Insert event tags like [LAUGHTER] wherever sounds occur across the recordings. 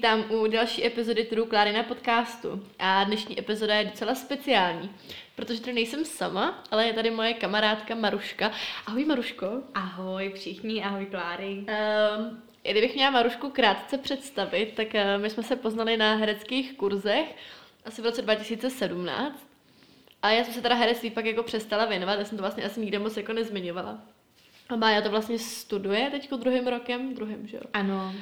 vítám u další epizody True Kláry na podcastu. A dnešní epizoda je docela speciální, protože tady nejsem sama, ale je tady moje kamarádka Maruška. Ahoj Maruško. Ahoj všichni, ahoj Kláry. Um, kdybych měla Marušku krátce představit, tak uh, my jsme se poznali na hereckých kurzech asi v roce 2017. A já jsem se teda herectví pak jako přestala věnovat, já jsem to vlastně asi nikde moc jako nezmiňovala. A Mája to vlastně studuje teď druhým rokem, druhým, že jo? Ano.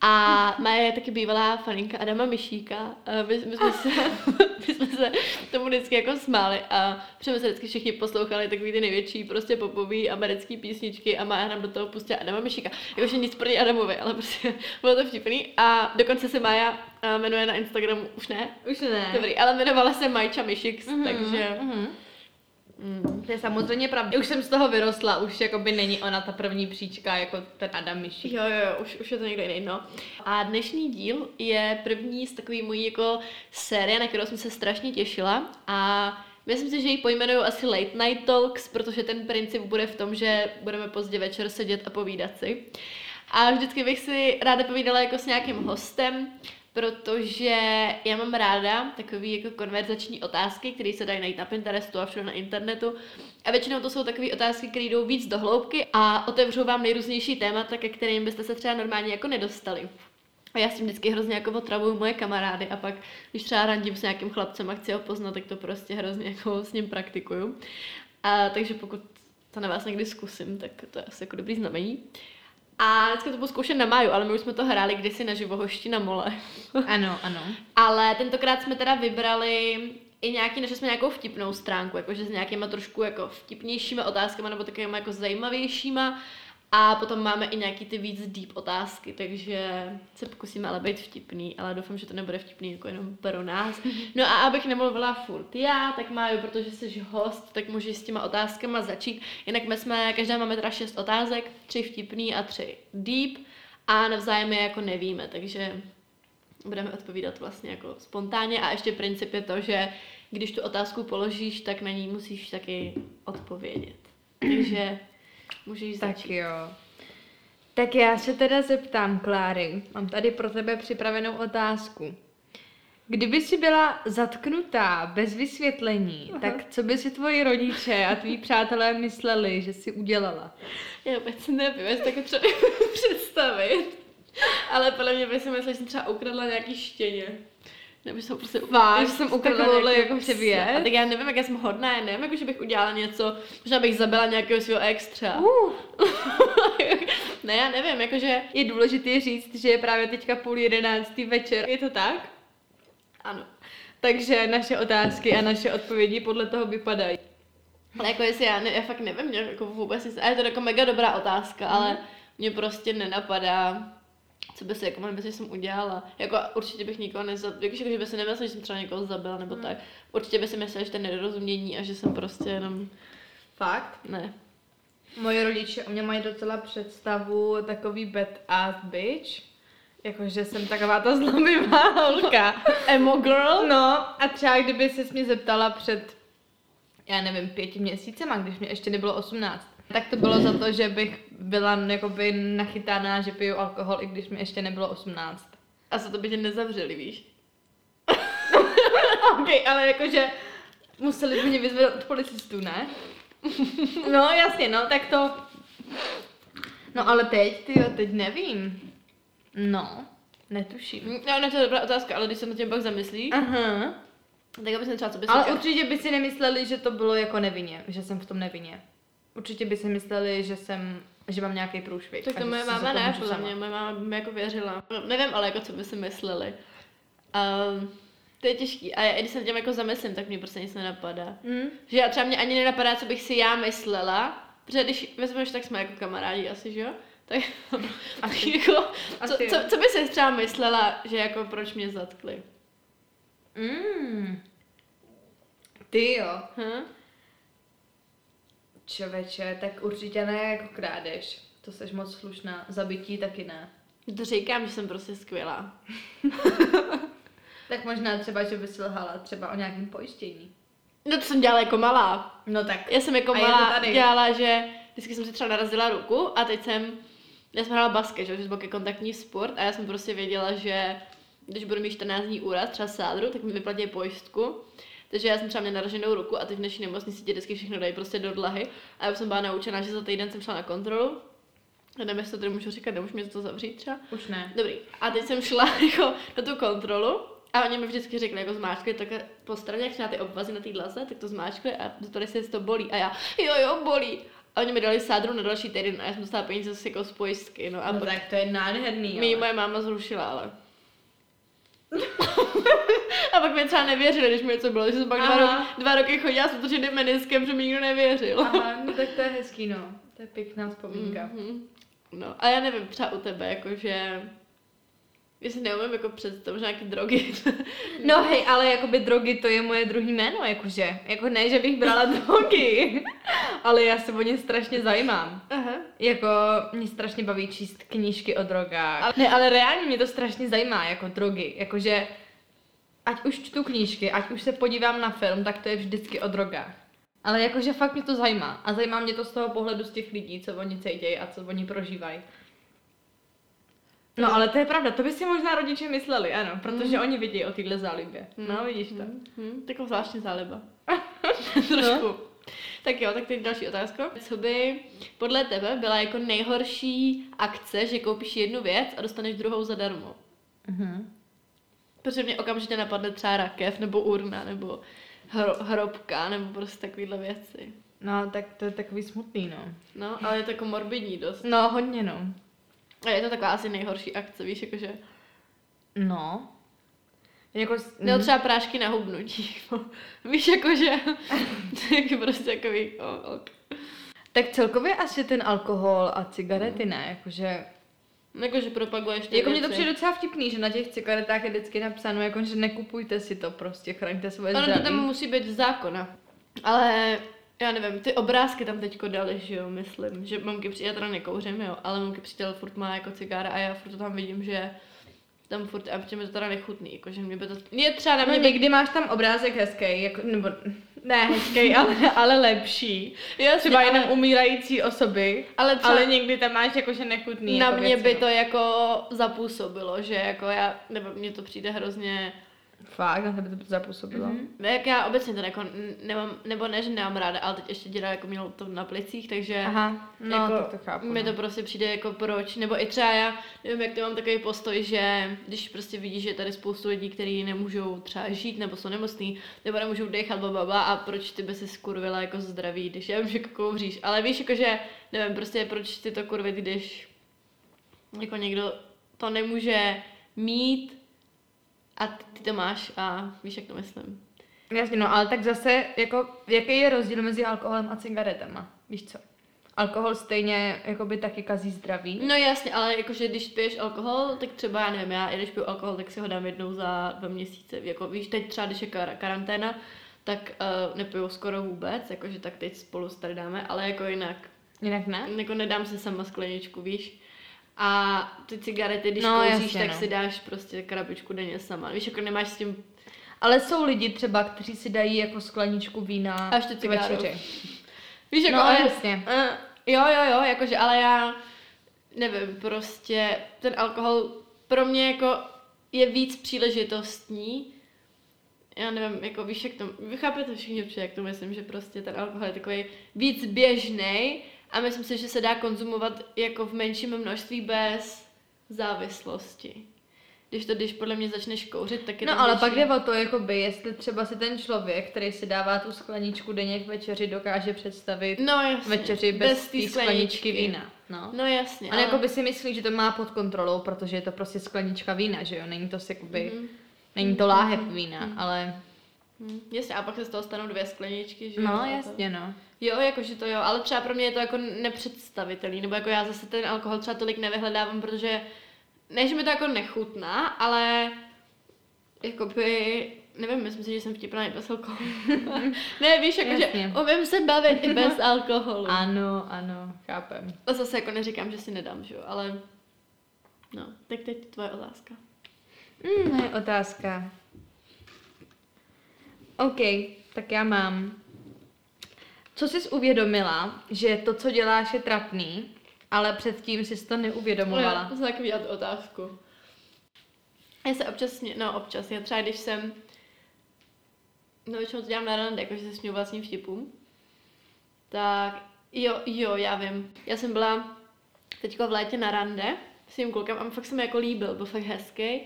A Mája je taky bývalá faninka Adama Myšíka. My, my, jsme se, [LAUGHS] my jsme se tomu vždycky jako smáli a jsme se vždycky všichni poslouchali takový ty největší prostě popový americký písničky a Mája nám do toho pustila Adama Myšíka. Jakože nic proti Adamovi, ale prostě [LAUGHS] bylo to vtipný. A dokonce se Mája jmenuje na Instagramu, už ne? Už ne. Dobrý, ale jmenovala se Majča Myšik, mm-hmm, takže... Mm-hmm. Mm, to je samozřejmě pravda. Už jsem z toho vyrostla, už jakoby není ona ta první příčka, jako ten Adam Myšík. Jo, jo, jo, už, už je to někdo jiný, no. A dnešní díl je první z takový mojí jako série, na kterou jsem se strašně těšila a Myslím si, že ji pojmenuju asi Late Night Talks, protože ten princip bude v tom, že budeme pozdě večer sedět a povídat si. A vždycky bych si ráda povídala jako s nějakým hostem, protože já mám ráda takový jako konverzační otázky, které se dají najít na Pinterestu a všude na internetu. A většinou to jsou takové otázky, které jdou víc do hloubky a otevřou vám nejrůznější témata, ke kterým byste se třeba normálně jako nedostali. A já s tím vždycky hrozně jako otravuju moje kamarády a pak, když třeba randím s nějakým chlapcem a chci ho poznat, tak to prostě hrozně jako s ním praktikuju. A takže pokud to na vás někdy zkusím, tak to je asi jako dobrý znamení. A dneska to budu zkoušet na máju, ale my už jsme to hráli kdysi na živohošti na mole. [LAUGHS] Ano, ano. ale tentokrát jsme teda vybrali i nějaký, našli jsme nějakou vtipnou stránku, jakože s nějakýma trošku jako vtipnějšíma otázkama nebo takovými jako zajímavějšíma a potom máme i nějaký ty víc deep otázky, takže se pokusíme ale být vtipný, ale doufám, že to nebude vtipný jako jenom pro nás. No a abych nemluvila furt já, tak Máju, protože jsi host, tak můžeš s těma otázkama začít. Jinak my jsme, každá máme teda šest otázek, tři vtipný a tři deep a navzájem je jako nevíme, takže budeme odpovídat vlastně jako spontánně a ještě princip je to, že když tu otázku položíš, tak na ní musíš taky odpovědět. Takže Můžeš začít. Tak jo. Tak já se teda zeptám, Kláry, mám tady pro tebe připravenou otázku. Kdyby si byla zatknutá bez vysvětlení, Aha. tak co by si tvoji rodiče a tví přátelé mysleli, že si udělala? Já vůbec nevím, jestli tak třeba [LAUGHS] představit. Ale podle mě by si mysleli, že jsem třeba ukradla nějaký štěně. Nebo jsem prostě Váš, jsem ukradla jako převět. A tak já nevím, jak já jsem hodná, já nevím, jako, že bych udělala něco, možná bych zabila nějakého svého extra. Uh. [LAUGHS] ne, já nevím, jakože... Je důležité říct, že je právě teďka půl jedenáctý večer. Je to tak? Ano. Takže naše otázky a naše odpovědi podle toho vypadají. Ale jako jestli já, ne, já fakt nevím, jako vůbec, a je to jako mega dobrá otázka, mm. ale mě prostě nenapadá co by si, jako by si jsem udělala. Jako určitě bych nikoho nezabil, jako, že by si nemyslel, že jsem třeba někoho zabila nebo hmm. tak. Určitě by si myslel, že to je nedorozumění a že jsem prostě jenom... Fakt? Ne. Moje rodiče o mě mají docela představu takový bad ass bitch. Jakože jsem taková ta zlomivá holka. [LAUGHS] Emo girl? No a třeba kdyby se mě zeptala před, já nevím, pěti měsícema, když mě ještě nebylo 18, tak to bylo za to, že bych byla jakoby nachytána, že piju alkohol, i když mi ještě nebylo 18. A za to by tě nezavřeli, víš? [LAUGHS] ok, ale jakože museli by mě vyzvat od policistů, ne? no jasně, no, tak to... No ale teď, ty teď nevím. No, netuším. No, ne, to je dobrá otázka, ale když se na tím pak zamyslí, Aha. tak aby třeba, co by Ale určitě by si nemysleli, že to bylo jako nevině, že jsem v tom nevině. Určitě by si mysleli, že jsem, že mám nějaký průšvih. Tak to moje máma ne, podle mě, moje máma by mi jako věřila. No, nevím, ale jako co by si mysleli. Um, to je těžký. A já, když se tím jako zamyslím, tak mě prostě nic nenapadá. Mm. Že já třeba mě ani nenapadá, co bych si já myslela, protože když vezmeš, tak jsme jako kamarádi asi, že jo? Tak, [LAUGHS] asi. jako, asi co, co, co by si třeba myslela, že jako proč mě zatkli? Mm. Ty jo. Hm? Čověče, tak určitě ne jako krádež. To jsi moc slušná. Zabití taky ne. To říkám, že jsem prostě skvělá. [LAUGHS] tak možná třeba, že bys lhala třeba o nějakém pojištění. No to jsem dělala jako malá. No tak. Já jsem jako malá dělala, že vždycky jsem si třeba narazila ruku a teď jsem já jsem hrála basket, že, že byl kontaktní sport a já jsem prostě věděla, že když budu mít 14 dní úraz, třeba sádru, tak mi vyplatí pojistku. Takže já jsem třeba měla naraženou ruku a teď v dnešní nemocnici ti vždycky všechno dají prostě do dlahy. A já jsem byla naučená, že za týden jsem šla na kontrolu. Nevím, jestli to tady můžu říkat, nemůžu mě to zavřít třeba. Už ne. Dobrý. A teď jsem šla [LAUGHS] jako na tu kontrolu a oni mi vždycky řekli, jako zmáčkli tak po straně, jak na ty obvazy na té dlaze, tak to zmáčkli a zeptali se, jestli to bolí. A já, jo, jo, bolí. A oni mi dali sádru na další týden a já jsem dostala peníze zase jako z pojistky. No, a No tak to je nádherný, mi ale. moje máma zrušila, ale. [LAUGHS] [LAUGHS] a pak mi třeba nevěřili, když mi něco bylo, že jsem pak dva, roky, dva roky chodila s otočeným meniskem, že mi nikdo nevěřil. Aha, [LAUGHS] no tak to je hezký, no. To je pěkná vzpomínka. Mhm. No, a já nevím, třeba u tebe, jakože... Já si neumím jako představit, že nějaký drogy. [LAUGHS] No hej, ale jakoby drogy to je moje druhý jméno, jakože. Jako ne, že bych brala drogy, ale já se o ně strašně zajímám. Aha. Jako mě strašně baví číst knížky o drogách. Ale, ne, ale reálně mě to strašně zajímá, jako drogy. Jakože ať už čtu knížky, ať už se podívám na film, tak to je vždycky o drogách. Ale jakože fakt mě to zajímá. A zajímá mě to z toho pohledu z těch lidí, co oni cítějí a co oni prožívají. No ale to je pravda, to by si možná rodiče mysleli, ano, protože oni vidí o téhle zálibě. No, vidíš to. Hmm, taková zvláštní záliba. [LAUGHS] [LAUGHS] Trošku. Tak jo, tak teď další otázka. Co by podle tebe byla jako nejhorší akce, že koupíš jednu věc a dostaneš druhou zadarmo? Mhm. Protože mě okamžitě napadne třeba rakev, nebo urna, nebo hro, hrobka, nebo prostě takovéhle věci. No, tak to je takový smutný, no. No, ale je to jako morbidní dost. No, hodně, no. A je to taková asi nejhorší akce, víš, jakože... No. Jako, Nebo třeba prášky na hubnutí. [LAUGHS] víš, jakože... [LAUGHS] tak prostě takový... Oh, ok. Tak celkově asi ten alkohol a cigarety ne, jakože... Jakože propaguješ ty Jako mě to věci. přijde docela vtipný, že na těch cigaretách je vždycky napsáno, jako, že nekupujte si to prostě, chraňte svoje Ono to zdraví. tam musí být zákona. Ale já nevím, ty obrázky tam teďko dali, že jo, myslím, že mamky přijde, já teda nekouřím, jo, ale mamky přítel furt má jako cigára a já furt to tam vidím, že tam furt, a protože mi to teda nechutný, jakože mě by to, mě třeba na No mě by, někdy máš tam obrázek hezký, jako, nebo ne hezký, ale, ale lepší. Jasně, Třeba ale- jenom umírající osoby, ale třeba ale někdy tam máš jakože nechutný na jako mě věci, by no. to jako zapůsobilo, že jako já, nebo mně to přijde hrozně, Fakt, na tebe to zapůsobilo. mm-hmm. jak já obecně to jako nemám, nebo ne, že nemám ráda, ale teď ještě dělá jako měl to na plicích, takže Aha, no jako, tak to chápu. mi no. to prostě přijde jako proč, nebo i třeba já, nevím, jak to mám takový postoj, že když prostě vidíš, že je tady spoustu lidí, kteří nemůžou třeba žít, nebo jsou nemocný, nebo nemůžou dechat, bababa, a proč ty by si skurvila jako zdraví, když já vím, že kouříš, ale víš, jakože, nevím, prostě proč ty to kurvit, když jako někdo to nemůže mít a ty, to máš a víš, jak to myslím. Jasně, no, ale tak zase, jako, jaký je rozdíl mezi alkoholem a cigaretama? Víš co? Alkohol stejně, jako by taky kazí zdraví. No jasně, ale jakože když piješ alkohol, tak třeba já nevím, já i když piju alkohol, tak si ho dám jednou za dva měsíce. Jako víš, teď třeba když je kar- karanténa, tak uh, nepiju skoro vůbec, jakože tak teď spolu tady dáme, ale jako jinak, Jinak ne? jako nedám si sama skleničku, víš. A ty cigarety, když No, kouříš, jasně, tak no. si dáš prostě krabičku denně sama. Víš, jako nemáš s tím Ale jsou lidi třeba, kteří si dají jako skleničku vína A ještě k večeři. Víš, jako, No, ale, jasně. Uh, jo, jo, jo, jakože, ale já nevím, prostě ten alkohol pro mě jako je víc příležitostní. Já nevím, jako víš, jak to, vy chápete všichni jak to myslím, že prostě ten alkohol je takový víc běžný a myslím si, že se dá konzumovat jako v menším množství bez závislosti. Když to, když podle mě začneš kouřit, tak je to No ale pak jde o to, jakoby, jestli třeba si ten člověk, který si dává tu skleničku denně k večeři, dokáže představit No jasně. večeři bez, té té skleničky vína. No. No jasně. On jako by si myslí, že to má pod kontrolou, protože je to prostě sklenička vína, že jo? Není to si jakoby, Mhm. není to láhev vína, ale Hm, Jasně, a pak se z toho stanou dvě skleničky, že jo? no jasně no. Jo, jakože to jo, ale třeba pro mě je to jako nepředstavitelný, nebo jako já zase ten alkohol třeba tolik nevyhledávám, protože ne, že mi to jako nechutná, ale jakoby, nevím, myslím si, že jsem vtipná i bez alkoholu. [LAUGHS] ne, víš, jakože umím se bavit i bez alkoholu. Ano, ano, chápem. A zase jako neříkám, že si nedám, že jo, ale no, tak teď tvoje otázka. Mm, moje otázka. OK, tak já mám. Co jsi uvědomila, že to, co děláš, je trapný ale předtím jsi to neuvědomovala. To taky viděla tu otázku. Já se občas, no občas, já třeba když jsem, no většinou to dělám na rande, jakože se směju vlastním vtipům, tak jo, jo, já vím. Já jsem byla teďko v létě na rande s tím klukem a fakt se mi jako líbil, byl fakt hezký.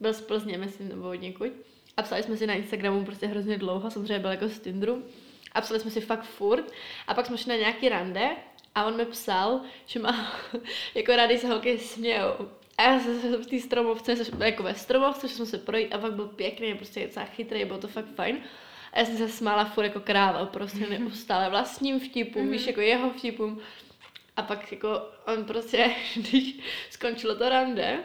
Byl z Plzně, myslím, nebo od někud. A psali jsme si na Instagramu prostě hrozně dlouho, samozřejmě byl jako z Tinderu. A psali jsme si fakt furt. A pak jsme šli na nějaký rande a on mi psal, že má [LAUGHS] jako rádi se holky smějou. A já jsem v té stromovce, jako ve stromovce, že jsme se projít a fakt byl pěkný, prostě docela chytrý, bylo to fakt fajn. A já jsem se smála furt jako kráva, prostě neustále vlastním vtipům, mm-hmm. víš, jako jeho vtipům. A pak jako on prostě, [LAUGHS] když skončilo to rande,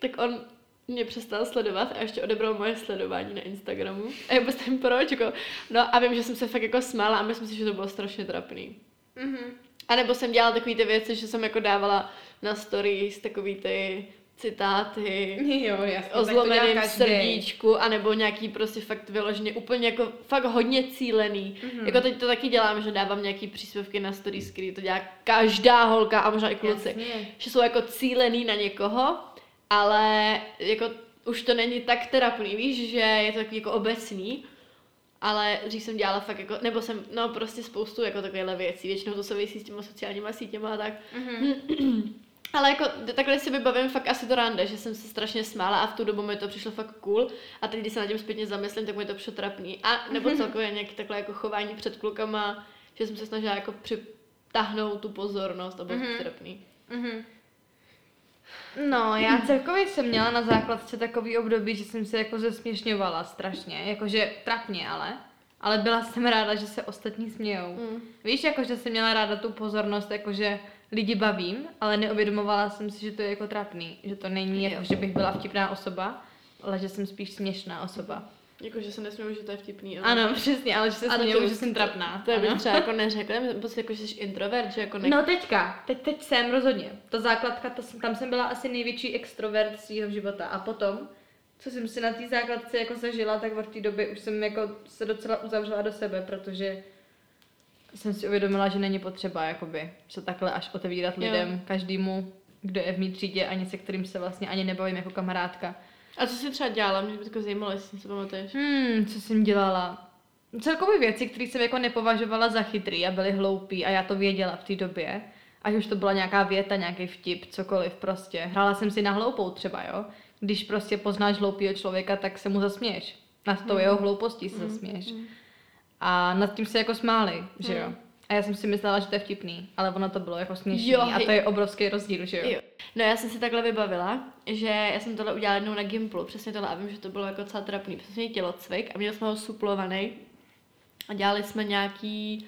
tak on mě přestal sledovat a ještě odebral moje sledování na Instagramu. A já vůbec nevím proč, jako, no a vím, že jsem se fakt jako smála a myslím si, že to bylo strašně trapný. Mm-hmm. A nebo jsem dělala takové ty věci, že jsem jako dávala na stories takový ty citáty jo, jasně, o zlomeném srdíčku, anebo nějaký prostě fakt vyloženě úplně jako fakt hodně cílený. Mm-hmm. Jako teď to taky dělám, že dávám nějaký příspěvky na stories, který to dělá každá holka a možná i kluci. Jasně. Že jsou jako cílený na někoho, ale jako už to není tak terapný, víš, že je to takový jako obecný. Ale dřív jsem dělala fakt jako, nebo jsem, no prostě spoustu jako takovéhle věcí, většinou to souvisí s těma sociálníma sítěma a tak. Mm-hmm. [CLEARS THROAT] Ale jako takhle si vybavím fakt asi to rande, že jsem se strašně smála a v tu dobu mi to přišlo fakt cool. A teď, když se na tím zpětně zamyslím, tak mi to přišlo trapný. A nebo celkově nějaký takhle jako chování před klukama, že jsem se snažila jako přitáhnout tu pozornost a bylo mm-hmm. trapný. Mm-hmm. No, já celkově jsem měla na základce takový období, že jsem se jako zesměšňovala strašně, jakože trapně ale. Ale byla jsem ráda, že se ostatní smějou. Mm. Víš, jakože jsem měla ráda tu pozornost, jakože lidi bavím, ale neuvědomovala jsem si, že to je jako trapný. Že to není jako, že bych byla vtipná osoba, ale že jsem spíš směšná osoba. Jako, že se nesměju, že to je vtipný. Ale... Ano, přesně, ale že se směju, že jsem trapná. To je bych třeba jako neřekla, myslím prostě jako, že jsi introvert, že jako ne... No teďka, teď, teď jsem rozhodně. To základka, to, tam jsem byla asi největší extrovert svého života. A potom, co jsem si na té základce jako zažila, tak od té doby už jsem jako se docela uzavřela do sebe, protože jsem si uvědomila, že není potřeba jakoby se takhle až otevírat lidem, jo. každému, kdo je v mý třídě, ani se kterým se vlastně ani nebavím jako kamarádka. A co jsi třeba dělala? Mě by to zajímalo, jestli si pamatuješ. Hmm, co jsem dělala? Celkově věci, které jsem jako nepovažovala za chytrý a byly hloupý a já to věděla v té době. Ať už to byla nějaká věta, nějaký vtip, cokoliv prostě. Hrála jsem si na hloupou třeba, jo. Když prostě poznáš hloupého člověka, tak se mu zasměješ. Na tou mm. jeho hloupostí se mm. zasměješ. Mm. A nad tím se jako smáli, že jo. Mm. A já jsem si myslela, že to je vtipný, ale ono to bylo jako směšný jo, a to je obrovský rozdíl, že jo? jo. No já jsem si takhle vybavila, že já jsem tohle udělala jednou na Gimplu, přesně tohle a vím, že to bylo jako celá trapný, přesně tělocvik a měli jsme ho suplovaný a dělali jsme nějaký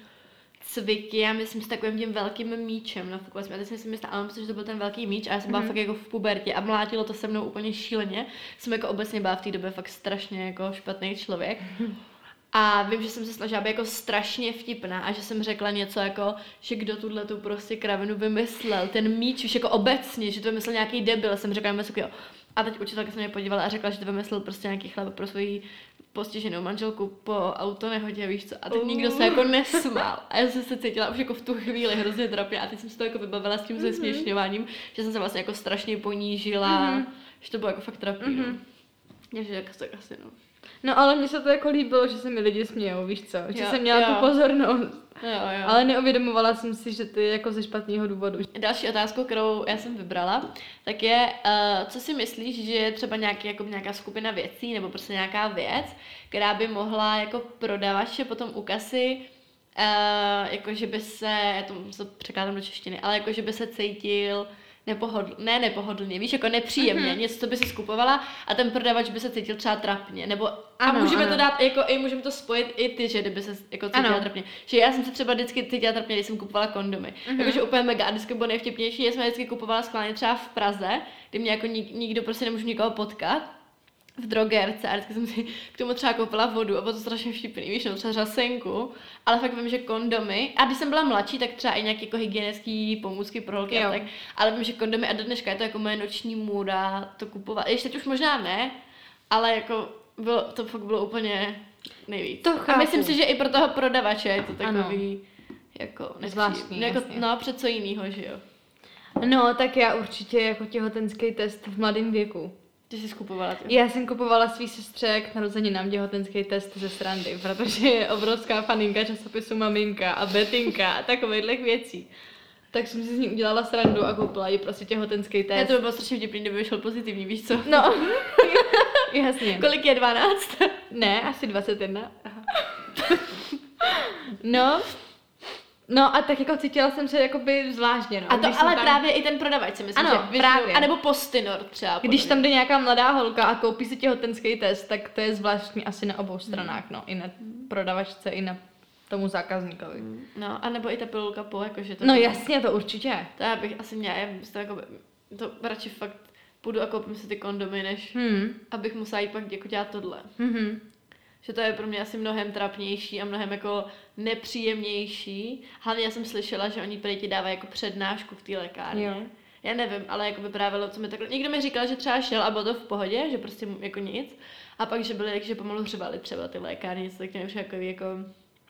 cviky, já myslím s takovým tím velkým míčem, no fakt jsme, teď jsem si myslela, ale myslím, že to byl ten velký míč a já jsem byla mm-hmm. fakt jako v pubertě a mlátilo to se mnou úplně šíleně. Jsem jako obecně byla v té době fakt strašně jako špatný člověk. [LAUGHS] A vím, že jsem se snažila být jako strašně vtipná a že jsem řekla něco jako, že kdo tuhle tu prostě kravinu vymyslel, ten míč už jako obecně, že to vymyslel nějaký debil, jsem řekla něco jo. A teď učitelka se mě podívala a řekla, že to vymyslel prostě nějaký chlap pro svoji postiženou manželku po auto nehodě, víš co. A teď uh. nikdo se jako nesmál. A já jsem se cítila už jako v tu chvíli hrozně trapně a teď jsem se to jako vybavila s tím mm-hmm. zesměšňováním, že jsem se vlastně jako strašně ponížila, mm-hmm. že to bylo jako fakt trapný. Mm-hmm. No. Takže jako tak asi no. No ale mně se to jako líbilo, že se mi lidi smějou, víš co? Že jo, jsem měla jo. tu pozornost. Jo, jo. Ale neuvědomovala jsem si, že to je jako ze špatného důvodu. Další otázku, kterou já jsem vybrala, tak je, uh, co si myslíš, že je třeba nějaký, jako nějaká skupina věcí nebo prostě nějaká věc, která by mohla jako prodavače potom u kasy Uh, jako že by se, já to překládám do češtiny, ale jako že by se cítil nepohodl, ne nepohodlně, víš, jako nepříjemně, mm-hmm. něco, co by si skupovala a ten prodavač by se cítil třeba trapně, nebo ano, a můžeme ano. to dát, jako i můžeme to spojit i ty, že kdyby se jako cítila ano. trapně. Že já jsem se třeba vždycky cítila trapně, když jsem kupovala kondomy. Mm-hmm. Jakože úplně mega, a vždycky bylo nejvtipnější, že jsem vždycky kupovala schválně třeba v Praze, kdy mě jako nik, nikdo prostě nemůžu nikoho potkat v drogerce a vždycky jsem si k tomu třeba koupila vodu a bylo to strašně vtipný, víš, no, třeba řasenku, ale fakt vím, že kondomy, a když jsem byla mladší, tak třeba i nějaké jako hygienické pomůcky pro holky a tak, ale vím, že kondomy a do dneška je to jako moje noční můra to kupovat, ještě teď už možná ne, ale jako bylo, to fakt bylo úplně nejvíc. To chápu. A myslím si, že i pro toho prodavače je to takový, ano. jako, Zvláštní, jako, no, před co jinýho, že jo. No, tak já určitě jako těhotenský test v mladém věku. Ty jsi skupovala ty. Já jsem kupovala svý sestře k narozeninám těhotenský test ze srandy, protože je obrovská faninka časopisu Maminka a Betinka a takovýchhle věcí. Tak jsem si z ní udělala srandu a koupila jí prostě těhotenský test. to by bylo strašně vtipný, kdyby vyšel pozitivní, víš co? No, [LAUGHS] jasně. Kolik je 12? Ne, asi 21. Aha. no, no a tak jako cítila jsem se jakoby zvláštně, no. A to Když ale tam- právě i ten prodavač si myslím, Ano, že většinou- právě. A nebo postinor třeba. Když podle tam jde nějaká mladá holka a koupí si těhotenský test, tak to je zvláštní asi na obou stranách, no. I na prodavačce, i na tomu zákazníkovi. No, a nebo i ta pilulka po, jakože to... No jasně, to určitě. To já bych asi měla, já bych to jako, to radši fakt půjdu a koupím si ty kondomy, než Hmm. abych musela jít pak jako dělat tohle. Mhm. Že to je pro mě asi mnohem trapnější a mnohem jako nepříjemnější. Hlavně já jsem slyšela, že oni prý ti dávají jako přednášku v té lékárně. Jo. Já nevím, ale jako vyprávělo, co mi takhle... Někdo mi říkal, že třeba šel a bylo to v pohodě, že prostě jako nic. A pak, že byli, že pomalu hřevali třeba ty lékárny, něco takového, že jako, jako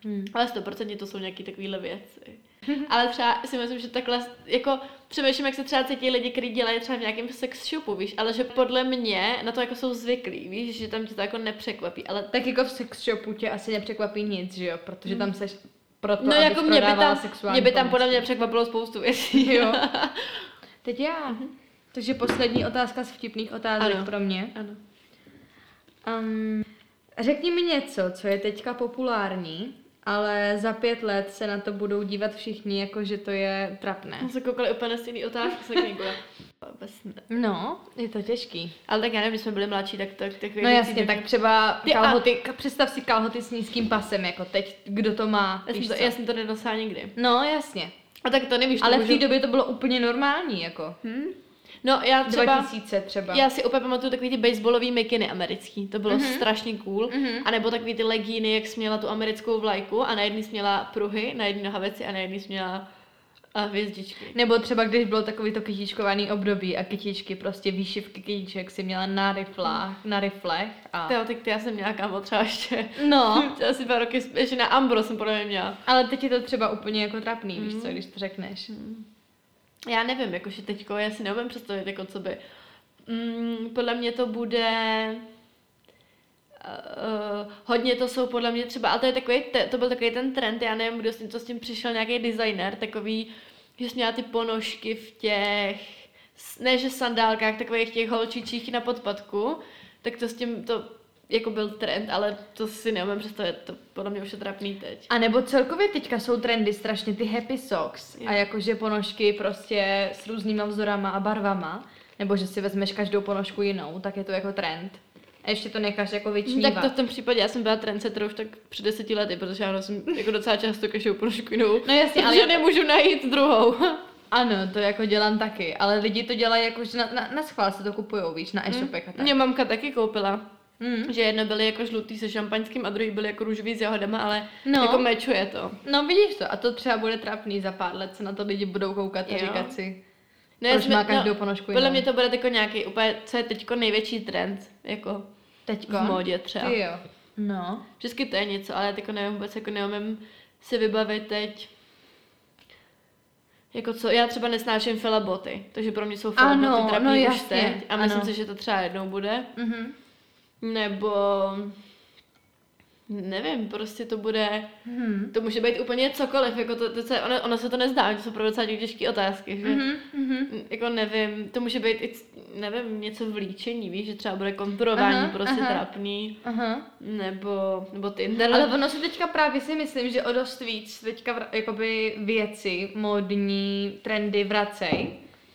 Hmm. ale 100% to jsou nějaký takovýhle věci. [LAUGHS] Ale třeba si myslím, že takhle, jako přemýšlím, jak se třeba cítí lidi, kteří dělají třeba v nějakém sex shopu, víš, ale že podle mě na to jako jsou zvyklí, víš, že tam tě to jako nepřekvapí, ale Tak jako v sex shopu tě asi nepřekvapí nic, že jo? Protože tam seš proto, no jako mě by tam, mě by tam podle mě překvapilo spoustu věcí. Jo. [LAUGHS] Teď já. Takže poslední otázka z vtipných otázek Ano. pro mě. ano. Um, řekni mi něco, co je teďka populární, ale za pět let se na to budou dívat všichni, jako že to je trapné. Já se koukali úplně na stejný otázky, se. Vůbec ne. No, je to těžký. Ale tak já nevím, když jsme byli mladší, tak tak, tak No jasně, tak třeba Ty a- kalhoty, ka- představ si kalhoty s nízkým pasem, jako teď, kdo to má, já jsem, to, co? já jsem to nenosila nikdy. No jasně, A tak to nevíš, to ale v můžu... té době to bylo úplně normální, jako. Hm? No já třeba... 2000 třeba. Já si úplně pamatuju takový ty baseballový mikiny americký, to bylo Mhm. mm-hmm. strašně cool. Mhm. Mm-hmm. A nebo takový ty legíny, jak jsi měla tu americkou vlajku a na jedný jsi měla pruhy, na jedný nohavici a na jedný jsi měla a hvězdičky. Nebo třeba když bylo takový to kytičkovaný období a kytičky, prostě výšivky kytiček si měla na riflách, na riflech a... To, tak ty já jsem měla kámo třeba ještě No, [LAUGHS] asi dva roky, ještě na Ambro jsem podle mě měla. ale teď je to třeba úplně jako trapný, víš Mhm. co, když to řekneš. Já nevím, jakože teďko, já si neumím představit, jako co by. Mm, podle mě to bude... Uh, hodně to jsou podle mě třeba, ale to je takový, to byl takový ten trend, já nevím, kdo s tím, co s tím přišel, nějaký designer, takový, že jsi měla ty ponožky v těch, ne že sandálkách, takových těch holčičích na podpadku, tak to s tím, to jako byl trend, ale to si neumím představit, to podle mě už je trapný teď. A nebo celkově teďka jsou trendy strašně ty happy socks Jo. a jakože ponožky prostě s různýma vzorama a barvama, nebo že si vezmeš každou ponožku jinou, tak je to jako trend. A ještě to necháš jako vyčnívat. Tak to v tom případě, já jsem byla trendsetter už tak před deseti lety, protože já nosím jako docela často každou ponožku jinou. No jasně, ale ale nemůžu najít druhou. [LAUGHS] Ano, to jako dělám taky, ale lidi to dělají jako, že na, na, na schvál se to kupujou, víš, na e-shopech a tak. Mě mamka taky koupila. Mm. Že jedno byly jako žlutý se šampaňským a druhý byly jako růžový s jahodama, ale No. no. jako mečuje to. No vidíš to, a to třeba bude trapný za pár let, se na to lidi budou koukat a Jo. říkat si, No, proč jsme- má každou ponožku Podle mě to bude jako nějaký úplně, co je teďko největší trend, jako Teďko? v módě třeba. Ty jo. No. Vždycky to je něco, ale já teďko nevím vůbec, jako neumím si vybavit teď. Jako co, já třeba nesnáším filaboty, takže pro mě jsou filaboty Ano, trapný no už teď a myslím ano. si, že to třeba jednou bude. Mhm. Nebo nevím, prostě to bude, Mhm. to může být úplně cokoliv, jako to, to, to ono, ono se to nezdá, to jsou pro docela těžké otázky, že? Mhm. Mhm. Jako nevím, to může být i, nevím, něco v líčení, víš, že třeba bude konturování Aha, prostě aha. trapný, Aha. nebo, nebo Tinder. Ale ono se teďka právě si myslím, že o dost víc teďka jakoby věci, modní trendy vracej,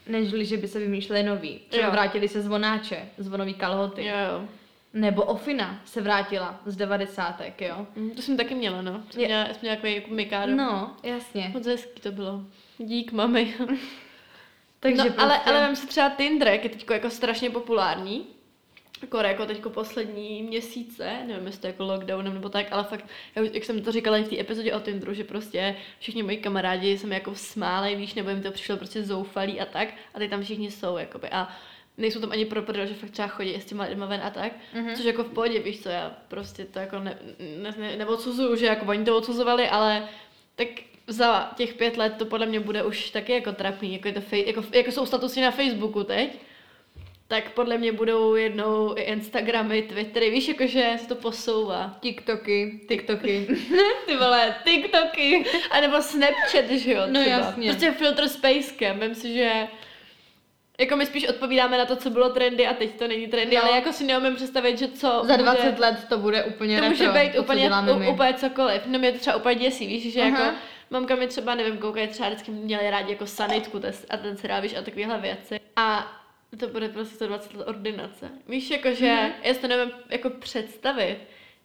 nežli, že by se vymýšleli nový. Třeba vrátili se zvonáče, zvonový kalhoty. Jo, jo. Nebo Ofina se vrátila z devadesátek, jo? Mm, To jsem taky měla, no. Jsem Je- měla, jsem měla takový jako mikádo. No, jasně. Moc hezký to bylo. Dík, mami. [LAUGHS] Takže no, prostě... ale, ale vem si třeba Tinder, jak je teď jako strašně populární. Jako, jako teď poslední měsíce, nevím, jestli to jako lockdownem nebo tak, ale fakt, já už- jak jsem to říkala i v té epizodě o Tinderu, že prostě všichni moji kamarádi se mi jako smálej, víš, nebo jim to přišlo prostě zoufalý a tak, a teď tam všichni jsou, jakoby, a nejsou tam ani pro prdel, že fakt třeba chodí s těma lidma ven a tak, Mhm. mm-hmm. což jako v pohodě, víš co, já prostě to jako ne, ne, ne, neodsuzuju, že jako oni to odsuzovali, ale tak za těch pět let to podle mě bude už taky jako trapný, jako, je to fej, jako, jako jsou statusy na Facebooku teď, tak podle mě budou jednou i Instagramy, Twittery, víš, jakože se to posouvá. TikToky, TikToky. [LAUGHS] Ty vole, TikToky, a nebo Snapchat, že jo, No třeba. jasně. Prostě filtr s pejskem, vím si, že jako my spíš odpovídáme na to, co bylo trendy a teď to není trendy, No. ale jako si neumím představit, že co Za bude- 20 let to bude úplně to může retro, být to, úplně, u, úplně cokoliv. No mě to třeba úplně děsí, víš, že Aha. jako mamka mi třeba, nevím, koukají třeba vždycky měli rádi jako sanitku a ten seriál, víš, a takovéhle věci. A to bude prostě 120 let ordinace. Víš, jako že Mhm. já si to nevím jako představit,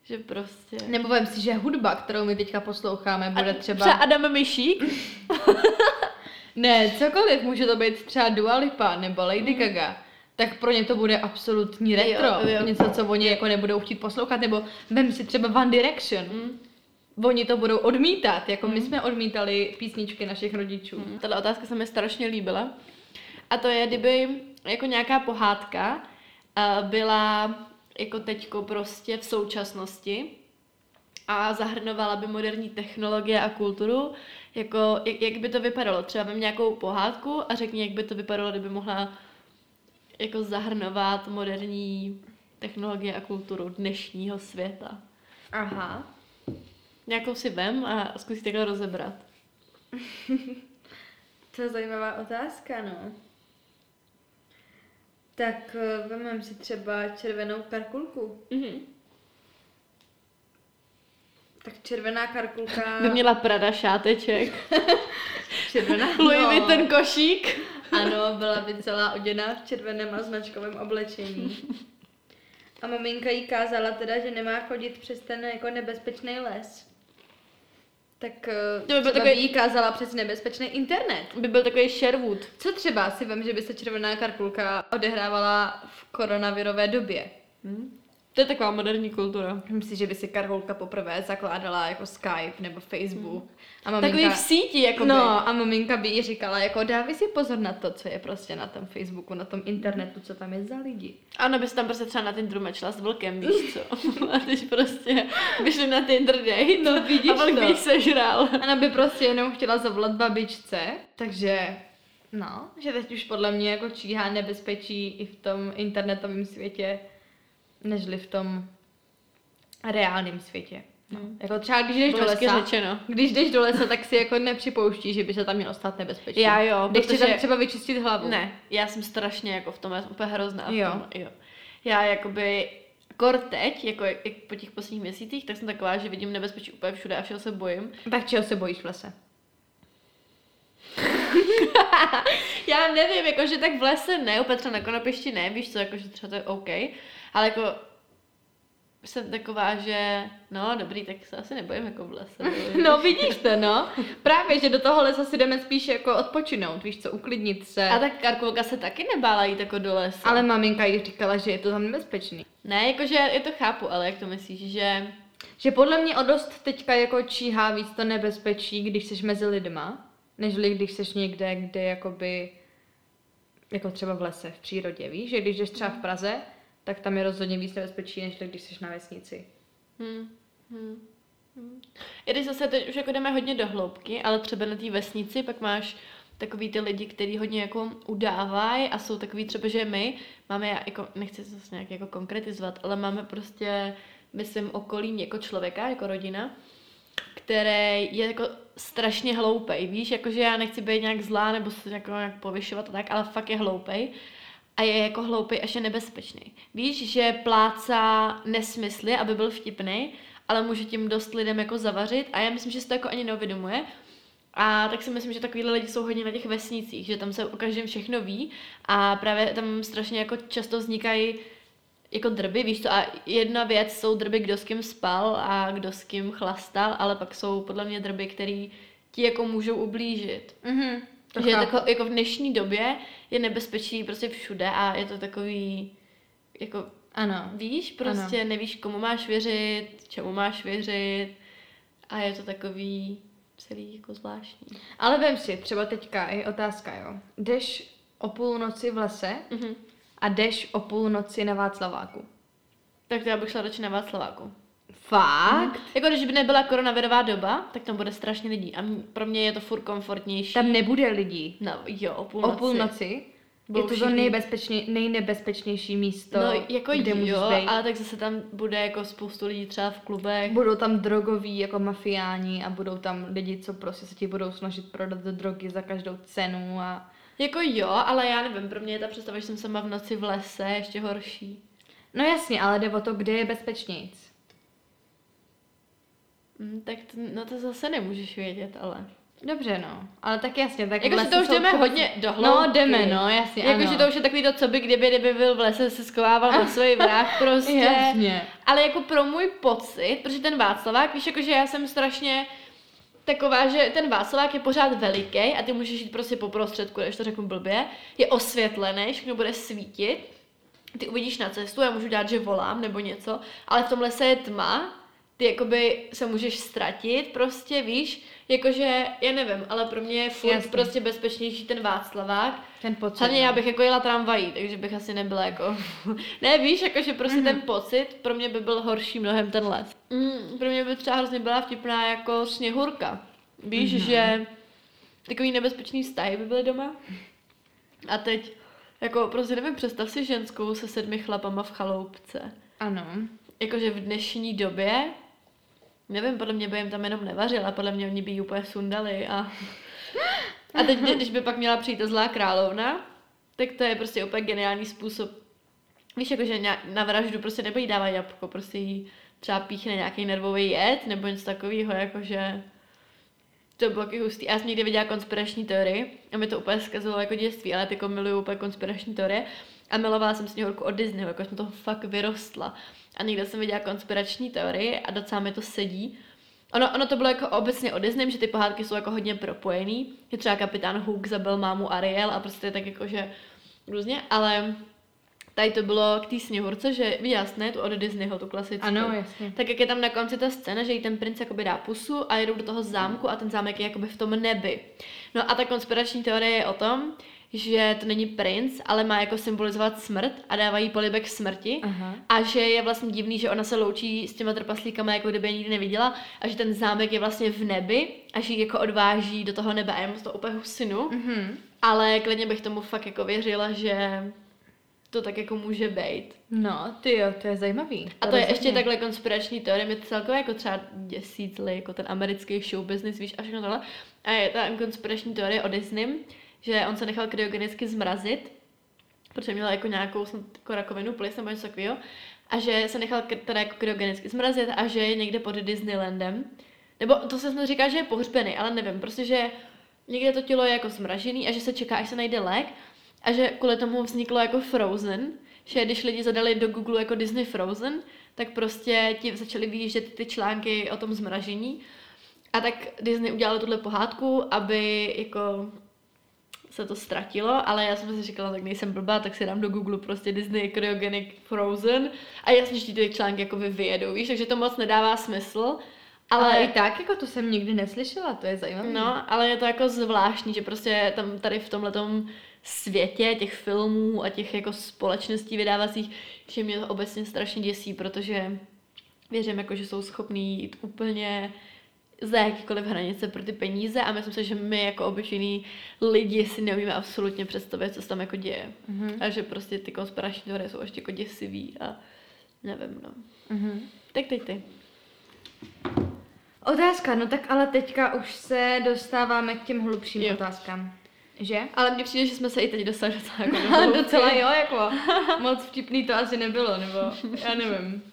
že prostě... Nebo vem si, že hudba, kterou my teďka posloucháme, bude třeba... Třeba Adam Myšík, [LAUGHS] Ne, cokoliv, může to být třeba Dua Lipa nebo Lady Mhm. Gaga. Tak pro ně to bude absolutní retro. Jo, jo. Něco, co oni jako nebudou chtít poslouchat. Nebo vem si třeba One Direction. Mm. Oni to budou odmítat, jako my Mm. jsme odmítali písničky našich rodičů. Mm, Tato otázka se mi strašně líbila. A to je, kdyby jako nějaká pohádka uh, byla jako teďko prostě v současnosti a zahrnovala by moderní technologie a kulturu, jako jak, jak by to vypadalo. Třeba vem nějakou pohádku a řekni, jak by to vypadalo, kdyby mohla jako zahrnovat moderní technologie a kulturu dnešního světa. Aha. Nějakou si vem a zkus ji takhle rozebrat. [LAUGHS] To je zajímavá otázka, no. Tak eh, vemem si třeba červenou karkulku. Mhm. Tak červená karkulka... By měla Prada šáteček. [LAUGHS] Červená... [LAUGHS] Louis no. Vuitton košík. Ano, byla by celá oděná v červeném a značkovém oblečení. A maminka jí kázala teda, že nemá chodit přes ten jako nebezpečný les. Tak eh, To by byl takový- by jí kázala přes nebezpečný internet. By byl takový Sherwood. Co třeba si vím, že by se červená karkulka odehrávala v koronavirové době? Hm? To je taková moderní kultura. Myslím, že by si Karolka poprvé zakládala jako Skype nebo Facebook. A maminka... Takový v síti, jako No a maminka by jí říkala, jako dávej si pozor na to, co je prostě na tom Facebooku, na tom internetu, co tam je za lidi. Ano, bys tam prostě třeba na Tinderu mečla s vlkem, víš co? [LAUGHS] A teď prostě vyšli na Tinder date No, vidíš a vlk to. by sežral. Ona by prostě jenom chtěla zavolat babičce, takže no, že teď už podle mě jako číhá nebezpečí i v tom internetovém světě, nežli v tom reálném světě. No. Hmm. Jako třeba když jdeš do Bylo hezky lesa, řečeno. když jdeš do lesa, tak si jako nepřipouští, že by se tam mělo stát nebezpečí. Já jo, Když protože- tam třeba vyčistit hlavu. Ne, já jsem strašně jako v tom, já jsem úplně hrozná. v Jo. tom, jo. Já jakoby, kor teď, jako jak jak po těch posledních měsících, tak jsem taková, že vidím nebezpečí úplně všude a všeho se bojím. Tak čeho se bojíš v lese? [LAUGHS] Já nevím, jakože tak v lese ne, úplně třeba na konopišti ne, víš co, jakože třeba to je OK, ale jako jsem taková, že no dobrý, tak se asi nebojím jako v lese. [LAUGHS] No vidíš to, no. Právě, že do toho lesa si jdeme spíš jako odpočinout, víš co, uklidnit se. A tak Karkulka se taky nebála jít jako do lesa. Ale maminka jí říkala, že je to tam nebezpečný. Ne, jakože je to chápu, ale jak to myslíš, že... Že podle mě o dost teďka jako číhá víc to nebezpečí, když jsi mezi lidma, nežli když jsi někde, kde jakoby, jako třeba v lese, v přírodě, víš? Že když jdeš třeba v Praze, tak tam je rozhodně víc nebezpečí, než když jsi na vesnici. Hm, hm, hm. I když zase teď už jako jdeme hodně do hloubky, ale třeba na té vesnici pak máš takový ty lidi, kteří hodně jako udávají a jsou takový třeba, že my máme, jako, nechci to zase nějak jako konkretizovat, ale máme prostě, myslím, okolí jako člověka, jako rodina, který je jako strašně hloupej, víš, jakože já nechci být nějak zlá nebo se jako nějak povyšovat a tak, ale fakt je hloupej a je jako hloupej až je nebezpečný. Víš, že plácá nesmysly, aby byl vtipný, ale může tím dost lidem jako zavařit a já myslím, že se to jako ani neuvědomuje. A tak si myslím, že takovýhle lidi jsou hodně na těch vesnicích, že tam se o každém všechno ví a právě tam strašně jako často vznikají jako drby, víš co, a jedna věc jsou drby, kdo s kým spal a kdo s kým chlastal, ale pak jsou podle mě drby, které ti jako můžou ublížit. Mhm. To že chápu. tako, jako v dnešní době je nebezpečí prostě všude a je to takový, jako Ano. víš, prostě ano. nevíš, komu máš věřit, čemu máš věřit a je to takový celý jako zvláštní. Ale vem si, třeba teďka je otázka, jo. Jdeš o půlnoci v lese Mhm. a jdeš o půlnoci na Václaváku. Tak to já bych šla radši na Václaváku. Fakt? Jako když by nebyla koronavirová doba, tak tam bude strašně lidí. A m- pro mě je to furt komfortnější. Tam nebude lidí. No jo, o půlnoci. O půlnoci? Budou je to to všichni- nejbezpečně, nejnebezpečnější místo, No jako kde jo, být. ale tak zase tam bude jako spoustu lidí třeba v klubech. Budou tam drogoví jako mafiáni a budou tam lidi, co prostě se ti budou snažit prodat do drogy za každou cenu a... Jako jo, ale já nevím, pro mě je ta představa, že jsem sama v noci v lese ještě horší. No jasně, ale jde o to, kde je bezpečnějc. Hm, tak to, no to zase nemůžeš vědět, ale. Dobře, no. Ale tak jasně, tak Jakože to už jdeme hodně do hloubky. No, jdeme, no, jasně, Jakože to už je takový to, co by kdyby, kdyby byl v lese, se skovával na [LAUGHS] svůj vrah prostě. Jasně. Ale jako pro můj pocit, protože ten Václavák, víš, jakože já jsem strašně taková, že ten Václavák je pořád veliký a ty můžeš jít prostě po prostředku, když to řeknu blbě, je osvětlený, všechno bude svítit, ty uvidíš na cestu, já můžu dát, že volám nebo něco, ale v tom lese je tma, ty jakoby se můžeš ztratit, prostě víš, jakože, já nevím, ale pro mě je furt Jasně. prostě bezpečnější ten Václavák, Ten pocit. Hlavně no. já bych jako jela tramvají, takže bych asi nebyla jako... [LAUGHS] ne, víš, jakože prostě Mhm. ten pocit pro mě by byl horší mnohem ten les. Mm, pro mě by třeba hrozně byla vtipná jako sněhurka. Víš, Mhm. že takový nebezpečný vztahy by byly doma. A teď, jako prostě nevím, představ si ženskou se sedmi chlapama v chaloupce. Ano. Jakože v dnešní době, nevím, podle mě by jim tam jenom nevařila, podle mě oni by ji úplně sundali a... [LAUGHS] A teď, když by pak měla přijít ta zlá královna, tak to je prostě úplně geniální způsob. Víš, jakože na vraždu prostě nebo jí dává jabko, prostě jí třeba píchne nějaký nervový jed, nebo něco takového, jakože to bylo taky hustý. Já jsem někdy viděla konspirační teorii a mi to úplně zkazilo jako dětství, ale jako miluju úplně konspirační teorie. A milovala jsem sněhurku od Disneyho, jako jsem toho fakt vyrostla. A někde jsem viděla konspirační teorii a docela mi to sedí. Ono, ono to bylo jako obecně o Disney, že ty pohádky jsou jako hodně propojený. Je třeba kapitán Hook zabil mámu Ariel a prostě tak jako, že různě, ale tady to bylo k té sněhurce, že ne, tu od Disneyho, tu klasickou. Ano, jasně. Tak jak je tam na konci ta scéna, že jí ten princ jakoby dá pusu a jedou do toho zámku a ten zámek je jakoby v tom nebi. No a ta konspirační teorie je o tom, že to není princ, ale má jako symbolizovat smrt a dávají polibek smrti. Aha. A že je vlastně divný, že ona se loučí s těma trpaslíkama, jako kdyby je nikdy neviděla, a že ten zámek je vlastně v nebi a že ji jako odváží do toho nebe. A já moc to úplně husinu, Mhm. ale klidně bych tomu fakt jako věřila, že to tak jako může být. No, ty jo, to je zajímavý. A to je rozhodně. ještě takhle konspirační teorie, mě to celkově jako třeba děsí celý jako ten americký show business, víš, a všechno tohle. A je ta konspirační teorie o Disney, že on se nechal kryogenicky zmrazit, protože měl jako nějakou snad jako rakovinu plis nebo něco takového, a že se nechal teda jako kryogenicky zmrazit a že je někde pod Disneylandem. Nebo to se snad říká, že je pohřbený, ale nevím, prostě, že někde to tělo je jako zmražený a že se čeká, až se najde lék a že kvůli tomu vzniklo jako Frozen, že když lidi zadali do Google jako Disney Frozen, tak prostě ti začaly vyjíždět ty články o tom zmražení. A tak Disney udělal tuhle pohádku, aby jako se to ztratilo, ale já jsem si říkala, tak nejsem blbá, tak si dám do Google prostě Disney Cryogenic Frozen a jasně, že ty články jako vyjedou, víš, takže to moc nedává smysl. Ale, Ale, i tak, jako to jsem nikdy neslyšela, to je zajímavé. No, ale je to jako zvláštní, že prostě tam tady v tomhletom světě těch filmů a těch jako společností vydávacích, že mě to obecně strašně děsí, protože věřím, jako, že jsou schopní jít úplně za jakýkoliv hranice pro ty peníze a myslím si, že my jako obyčejní lidi si neumíme absolutně představit, co se tam jako děje. Mhm. A že prostě ty konspirační teorie jsou ještě jako děsivý a nevím, no. Mhm. Tak teď ty. Otázka, no tak ale teďka už se dostáváme k těm hlubším Jo. otázkám. Že? Ale mně přijde, že jsme se i teď dostali docela jako [LAUGHS] do. Docela jo, jako [LAUGHS] moc vtipný to asi nebylo, nebo já nevím.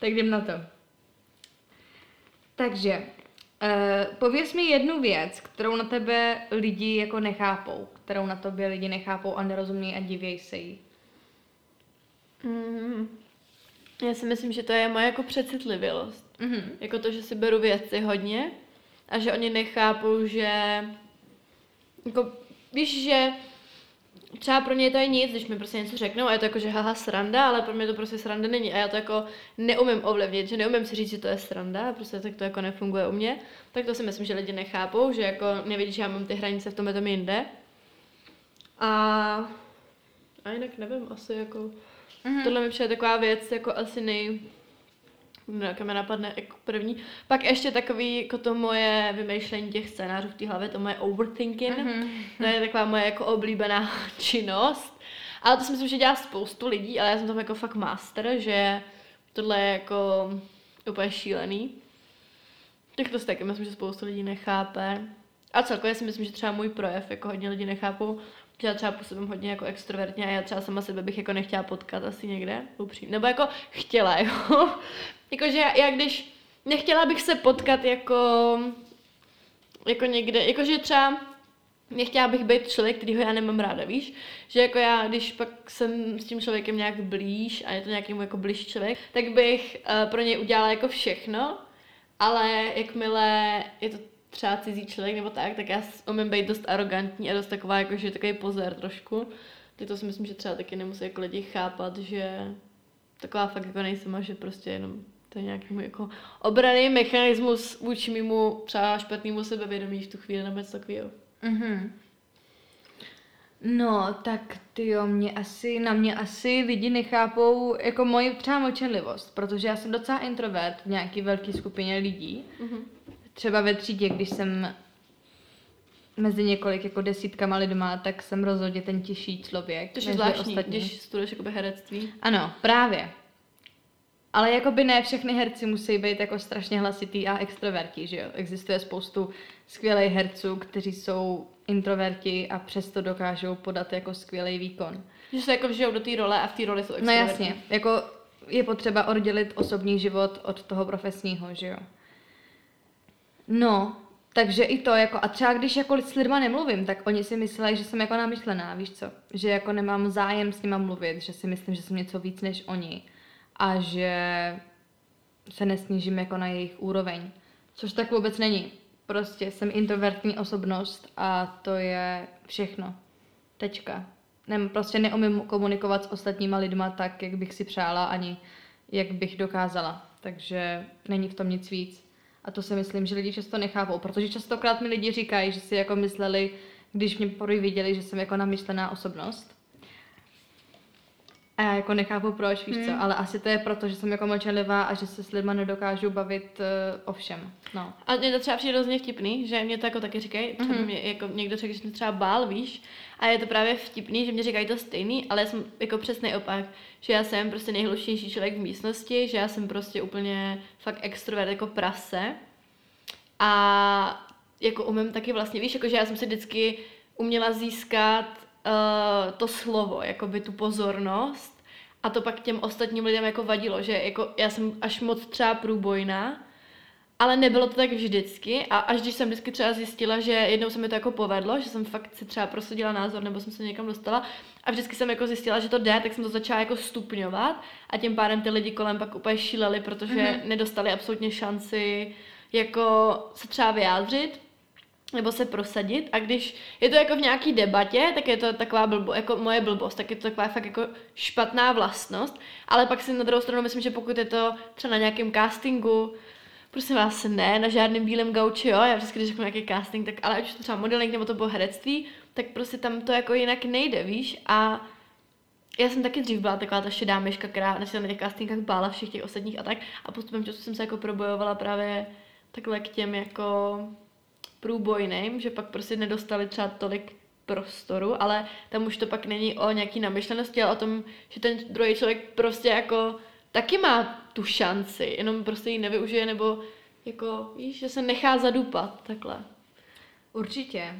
Tak jdem na to. Takže, uh, pověz mi jednu věc, kterou na tebe lidi jako nechápou, kterou na tobě lidi nechápou a nerozumí a divěj se jí. Mm, já si myslím, že to je moje jako přecitlivělost. Mhm. Jako to, že si beru věci hodně a že oni nechápou, že jako, víš, že třeba pro ně to je nic, když mi prostě něco řeknou a je to jako, že haha sranda, ale pro mě to prostě sranda není a já to jako neumím ovlivnit, že neumím si říct, že to je sranda, prostě tak to jako nefunguje u mě, tak to si myslím, že lidi nechápou, že jako nevidí, že já mám ty hranice v tomhle tom jinde. A, a jinak nevím, asi jako Mhm. Tohle mi přijde taková věc, jako asi nej, No, jaké mi napadne jako první. Pak ještě takový, jako to moje vymýšlení těch scénářů v té hlavě, to moje overthinking. Mm-hmm. To je taková moje jako oblíbená [LAUGHS] činnost. Ale to si myslím, že dělá spoustu lidí, ale já jsem tam jako fakt master, že tohle je jako úplně šílený. Tak to taky myslím, že spoustu lidí nechápe. A celkově si myslím, že třeba můj projev jako hodně lidí nechápou, já třeba působím hodně jako extrovertně a já třeba sama sebe bych jako nechtěla potkat asi někde, upřímně. Nebo jako chtěla, [LAUGHS] jo. Jakože já, já když nechtěla bych se potkat jako jako někde, jakože třeba nechtěla bych být člověk, kterýho já nemám ráda, víš? Že jako já, když pak jsem s tím člověkem nějak blíž a je to nějaký jako blíž člověk, tak bych uh, pro něj udělala jako všechno, ale jakmile je to třeba cizí člověk nebo tak, tak já umím být dost arrogantní a dost taková, jako, že takový pozor trošku. Tak to si myslím, že třeba taky nemusí jako lidi chápat, že taková fakt jako nejsem a že prostě jenom to je nějaký můj jako obraný mechanismus vůči mimo třeba špatnému sebevědomí v tu chvíli nebo něco takového. Mm-hmm. No, tak ty jo, mě asi, na mě asi lidi nechápou jako moji třeba močenlivost, protože já jsem docela introvert v nějaký velké skupině lidí. Mm-hmm. Třeba ve třídě, když jsem mezi několik jako desítkama lidma, tak jsem rozhodně ten těžší člověk. To je zvláštní, ostatní. když studuješ jakoby herectví. Ano, právě. Ale jakoby ne všechny herci musí být jako strašně hlasitý a extroverti, že jo? Existuje spoustu skvělých herců, kteří jsou introverti a přesto dokážou podat jako skvělý výkon. Že se jako vžijou do té role a v té roli jsou extroverti. No jasně, jako je potřeba oddělit osobní život od toho profesního, že jo? No, takže i to, jako, a třeba když jako s lidma nemluvím, tak oni si myslí, že jsem jako namyšlená, víš co? Že jako nemám zájem s nima mluvit, že si myslím, že jsem něco víc než oni a že se nesnížím jako na jejich úroveň. Což tak vůbec není. Prostě jsem introvertní osobnost a to je všechno. Tečka. Nem, prostě neumím komunikovat s ostatníma lidma tak, jak bych si přála, ani jak bych dokázala. Takže není v tom nic víc. A to si myslím, že lidi často nechápou, protože častokrát mi lidi říkají, že si jako mysleli, když mě poprvé viděli, že jsem jako namyšlená osobnost. A já jako nechápu proč, víš hmm. co, ale asi to je proto, že jsem jako mlčelivá a že se s lidma nedokážu bavit uh, o všem. No. A mě to třeba přijde hrozně vtipný, že mě to jako taky říkají, třeba mm-hmm. mě jako někdo řekl, že jsem třeba bál, víš, a je to právě vtipný, že mě říkají to stejný, ale já jsem jako přesný opak, že já jsem prostě nejhlušnější člověk v místnosti, že já jsem prostě úplně fakt extrovert jako prase a jako umím taky vlastně, víš, jako že já jsem si vždycky uměla získat uh, to slovo, jako by tu pozornost. A to pak těm ostatním lidem jako vadilo, že jako já jsem až moc třeba průbojná, ale nebylo to tak vždycky. A až když jsem vždycky třeba zjistila, že jednou se mi to jako povedlo, že jsem fakt si třeba prosadila názor nebo jsem se někam dostala a vždycky jsem jako zjistila, že to jde, tak jsem to začala jako stupňovat. A tím pádem ty lidi kolem pak úplně šíleli, protože mm-hmm. nedostali absolutně šanci jako se třeba vyjádřit nebo se prosadit. A když je to jako v nějaký debatě, tak je to taková blbo, jako moje blbost, tak je to taková fakt jako špatná vlastnost, ale pak si na druhou stranu myslím, že pokud je to třeba na nějakém castingu, prosím vás, ne, na žádném bílém gauči, jo, já vždycky, když řeknu nějaký casting, tak ale ať už to třeba modeling nebo to bylo herectví, tak prostě tam to jako jinak nejde, víš, a já jsem taky dřív byla taková ta šedá myška, která na těch castingách bála všech těch ostatních a tak. A postupem času jsem se jako probojovala právě takhle k těm jako průbojným, že pak prostě nedostali třeba tolik prostoru, ale tam už to pak není o nějaký namyšlenosti, ale o tom, že ten druhý člověk prostě jako taky má tu šanci, jenom prostě ji nevyužije, nebo jako, víš, že se nechá zadupat, takhle. Určitě.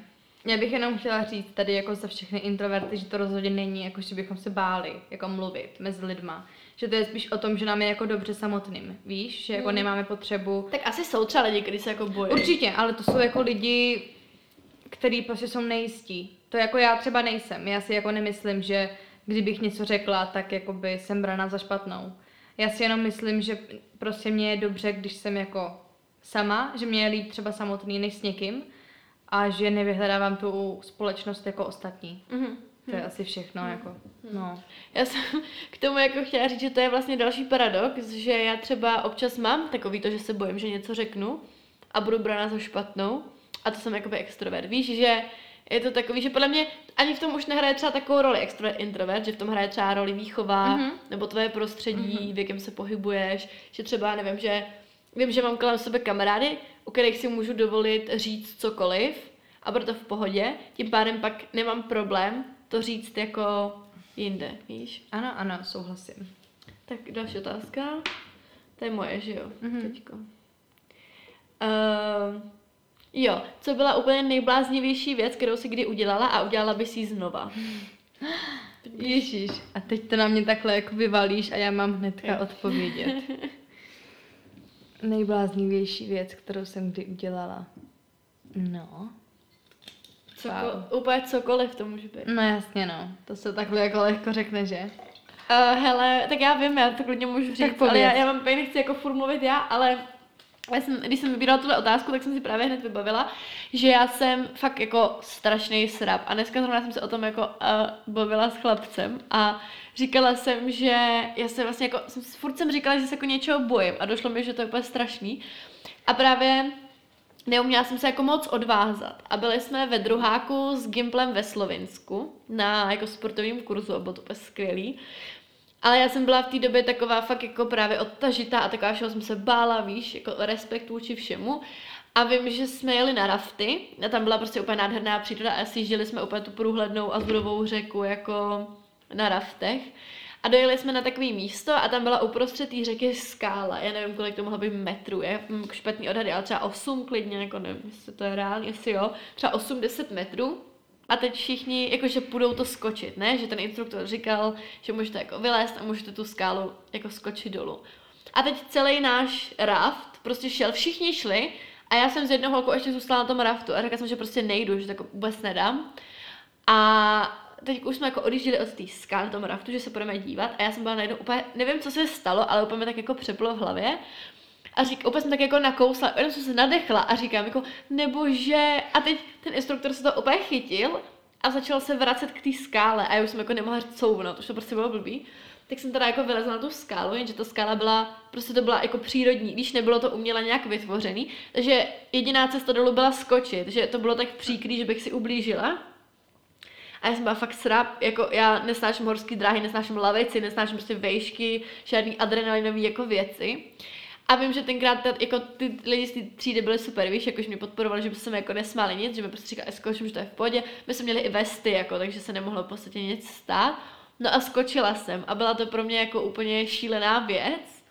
Já bych jenom chtěla říct tady jako za všechny introverty, že to rozhodně není jako, že bychom se báli jako mluvit mezi lidma že to je spíš o tom, že nám je jako dobře samotným, víš, že jako hmm. nemáme potřebu. Tak asi jsou třeba lidi, kteří se jako bojí. Určitě, ale to jsou jako lidi, kteří prostě jsou nejistí. To jako já třeba nejsem. Já si jako nemyslím, že kdybych něco řekla, tak jako by jsem brana za špatnou. Já si jenom myslím, že prostě mě je dobře, když jsem jako sama, že mě je líp třeba samotný než s někým a že nevyhledávám tu společnost jako ostatní. Mm-hmm. To je asi všechno, hmm. jako, no. Já jsem [LAUGHS] k tomu jako chtěla říct, že to je vlastně další paradox, že já třeba občas mám takový to, že se bojím, že něco řeknu a budu brána za špatnou a to jsem jakoby extrovert. Víš, že Je to takový, že podle mě ani v tom už nehraje třeba takovou roli extrovert, introvert, že v tom hraje třeba roli výchova, mm-hmm. nebo tvoje prostředí, mm-hmm. v jakém se pohybuješ, že třeba, nevím, že vím, že mám kolem sebe kamarády, u kterých si můžu dovolit říct cokoliv a proto v pohodě, tím pádem pak nemám problém to říct jako jinde, víš? Ano, ano, souhlasím. Tak další otázka. To je moje, že jo? Mhm. Teďko. Uh, jo, co byla úplně nejbláznivější věc, kterou si kdy udělala a udělala by si ji znova? Ježíš, a teď to na mě takhle jako vyvalíš a já mám hnedka Jo. odpovědět. [LAUGHS] Nejbláznivější věc, kterou jsem kdy udělala. No. Coko, Wow. Úplně cokoliv to může být. No jasně no, to se takhle jako lehko řekne, že? Uh, hele, tak já vím, já to klidně můžu říct, ale já, já vám nechci jako furt mluvit já, ale já jsem, když jsem vybírala tuhle otázku, tak jsem si právě hned vybavila, že já jsem fakt jako strašný srap a dneska zrovna jsem se o tom jako uh, bavila s chlapcem a říkala jsem, že já se vlastně jako, jsem, furt jsem říkala, že se jako něčeho bojím a došlo mi, že to je úplně strašný a právě neuměla jsem se jako moc odvázat. A byli jsme ve druháku s Gimplem ve Slovinsku na jako sportovním kurzu a bylo to úplně skvělý. Ale já jsem byla v té době taková fakt jako právě odtažitá a taková, že jsem se bála, víš, jako respekt vůči všemu. A vím, že jsme jeli na rafty a tam byla prostě úplně nádherná příroda a sjížděli jsme úplně tu průhlednou azurovou řeku jako na raftech. A dojeli jsme na takový místo a tam byla uprostřed té řeky skála. Já nevím, kolik to mohlo být metrů, je špatný odhady, ale třeba 8 klidně, jako nevím, jestli to je reálně, jestli jo, třeba 8-10 metrů. A teď všichni, jakože půjdou to skočit, ne? Že ten instruktor říkal, že můžete jako vylézt a můžete tu skálu jako skočit dolů. A teď celý náš raft prostě šel, všichni šli a já jsem z jednoho holkou ještě zůstala na tom raftu a řekla jsem, že prostě nejdu, že to vůbec nedám. A teď už jsme jako odjížděli od té skály na tom raftu, že se budeme dívat a já jsem byla najednou úplně, nevím, co se stalo, ale úplně tak jako přeplo v hlavě. A řík, úplně jsem tak jako nakousla, jenom jsem se nadechla a říkám jako, nebože, a teď ten instruktor se to úplně chytil a začal se vracet k té skále a já už jsem jako nemohla couvnout, už to prostě bylo blbý. Tak jsem teda jako vylezla na tu skálu, jenže ta skála byla, prostě to byla jako přírodní, víš, nebylo to uměle nějak vytvořený, takže jediná cesta dolů byla skočit, že to bylo tak příkrý, že bych si ublížila. A já jsem byla fakt srap, jako já nesnáším horský dráhy, nesnáším lavici, nesnáším prostě vejšky, žádný adrenalinové jako věci. A vím, že tenkrát ta, jako ty lidi z té třídy byly super, víš, jakože mě podporovali, že by se mi jako nesmáli nic, že mi prostě říkali, skočím, že to je v pohodě. My jsme měli i vesty, jako, takže se nemohlo v podstatě nic stát. No a skočila jsem a byla to pro mě jako úplně šílená věc.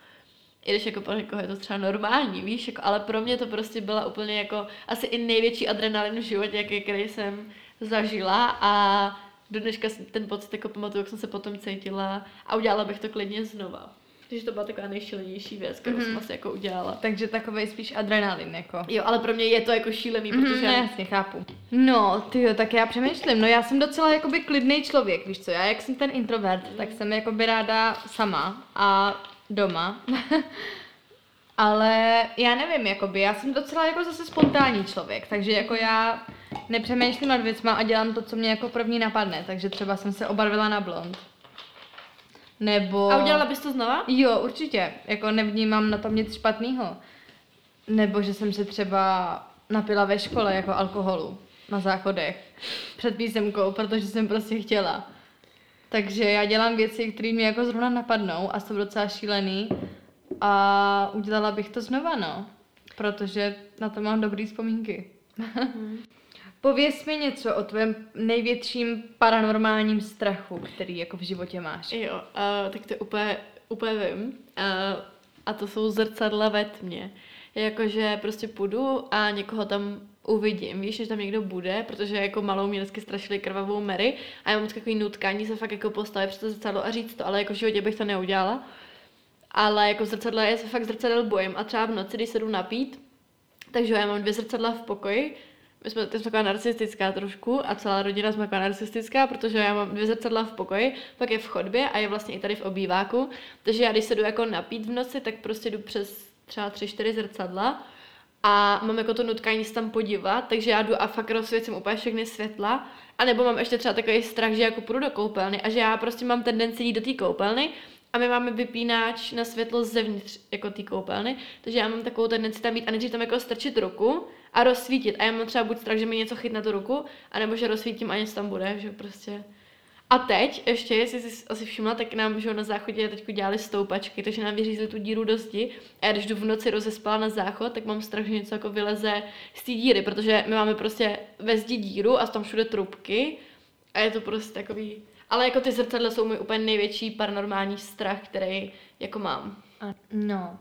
I když jako pro někoho je to třeba normální, víš, jako, ale pro mě to prostě byla úplně jako asi i největší adrenalin v životě, jaký, který jsem zažila a do dneška ten pocit jako pamatuju, jak jsem se potom cítila a udělala bych to klidně znova. Takže to byla taková nejšílenější věc, kterou mm-hmm. jsem asi jako udělala. Takže takový spíš adrenalin, jako. Jo, ale pro mě je to jako šílený, Mhm, protože... no, jasně, chápu. No, ty jo, tak já přemýšlím. No já jsem docela jakoby klidný člověk, víš co, já jak jsem ten introvert, tak jsem jakoby ráda sama a doma. [LAUGHS] Ale já nevím, jakoby, já jsem docela jako zase spontánní člověk, takže jako já nepřemýšlím nad věcma a dělám to, co mě jako první napadne, takže třeba jsem se obarvila na blond. Nebo... A udělala bys to znova? Jo, určitě. Jako nevnímám na tom nic špatného. Nebo že jsem se třeba napila ve škole jako alkoholu na záchodech před písemkou, protože jsem prostě chtěla. Takže já dělám věci, které mě jako zrovna napadnou a jsou docela šílený a udělala bych to znova, no. Protože na to mám dobrý vzpomínky. Pověz mi něco o tvém největším paranormálním strachu, který jako v životě máš. Jo, uh, tak to úplně, úplně vím. Uh, a to jsou zrcadla ve tmě. Jakože prostě půjdu a někoho tam uvidím, víš, že tam někdo bude, protože jako malou mě vždycky strašili krvavou Mary a já mám takový nutkání se fakt jako postavit před to zrcadlo a říct to, ale jako v životě bych to neudělala. Ale jako zrcadla, já se fakt zrcadel bojím a třeba v noci, když se jdu napít, takže já mám dvě zrcadla v pokoji, my jsme, ty jsme taková narcistická trošku a celá rodina jsme taková narcistická, protože já mám dvě zrcadla v pokoji, pak je v chodbě a je vlastně i tady v obýváku. Takže já když se jdu jako napít v noci, tak prostě jdu přes třeba tři, čtyři zrcadla a mám jako to nutkání se tam podívat, takže já jdu a fakt rozsvěcím úplně všechny světla. A nebo mám ještě třeba takový strach, že jako půjdu do koupelny a že já prostě mám tendenci jít do té koupelny a my máme vypínač na světlo zevnitř jako té koupelny, takže já mám takovou tendenci tam jít a nejdřív tam jako strčit ruku a rozsvítit. A já mám třeba buď strach, že mi něco chytne tu ruku, anebo že rozsvítím a něco tam bude, že prostě... A teď ještě, jestli jsi asi všimla, tak nám že na záchodě teď dělali stoupačky, takže nám vyřízli tu díru dosti. A já když jdu v noci rozespala na záchod, tak mám strach, že něco jako vyleze z té díry, protože my máme prostě ve zdi díru a tam všude trubky a je to prostě takový... Ale jako ty zrcadla jsou můj úplně největší paranormální strach, který jako mám. No,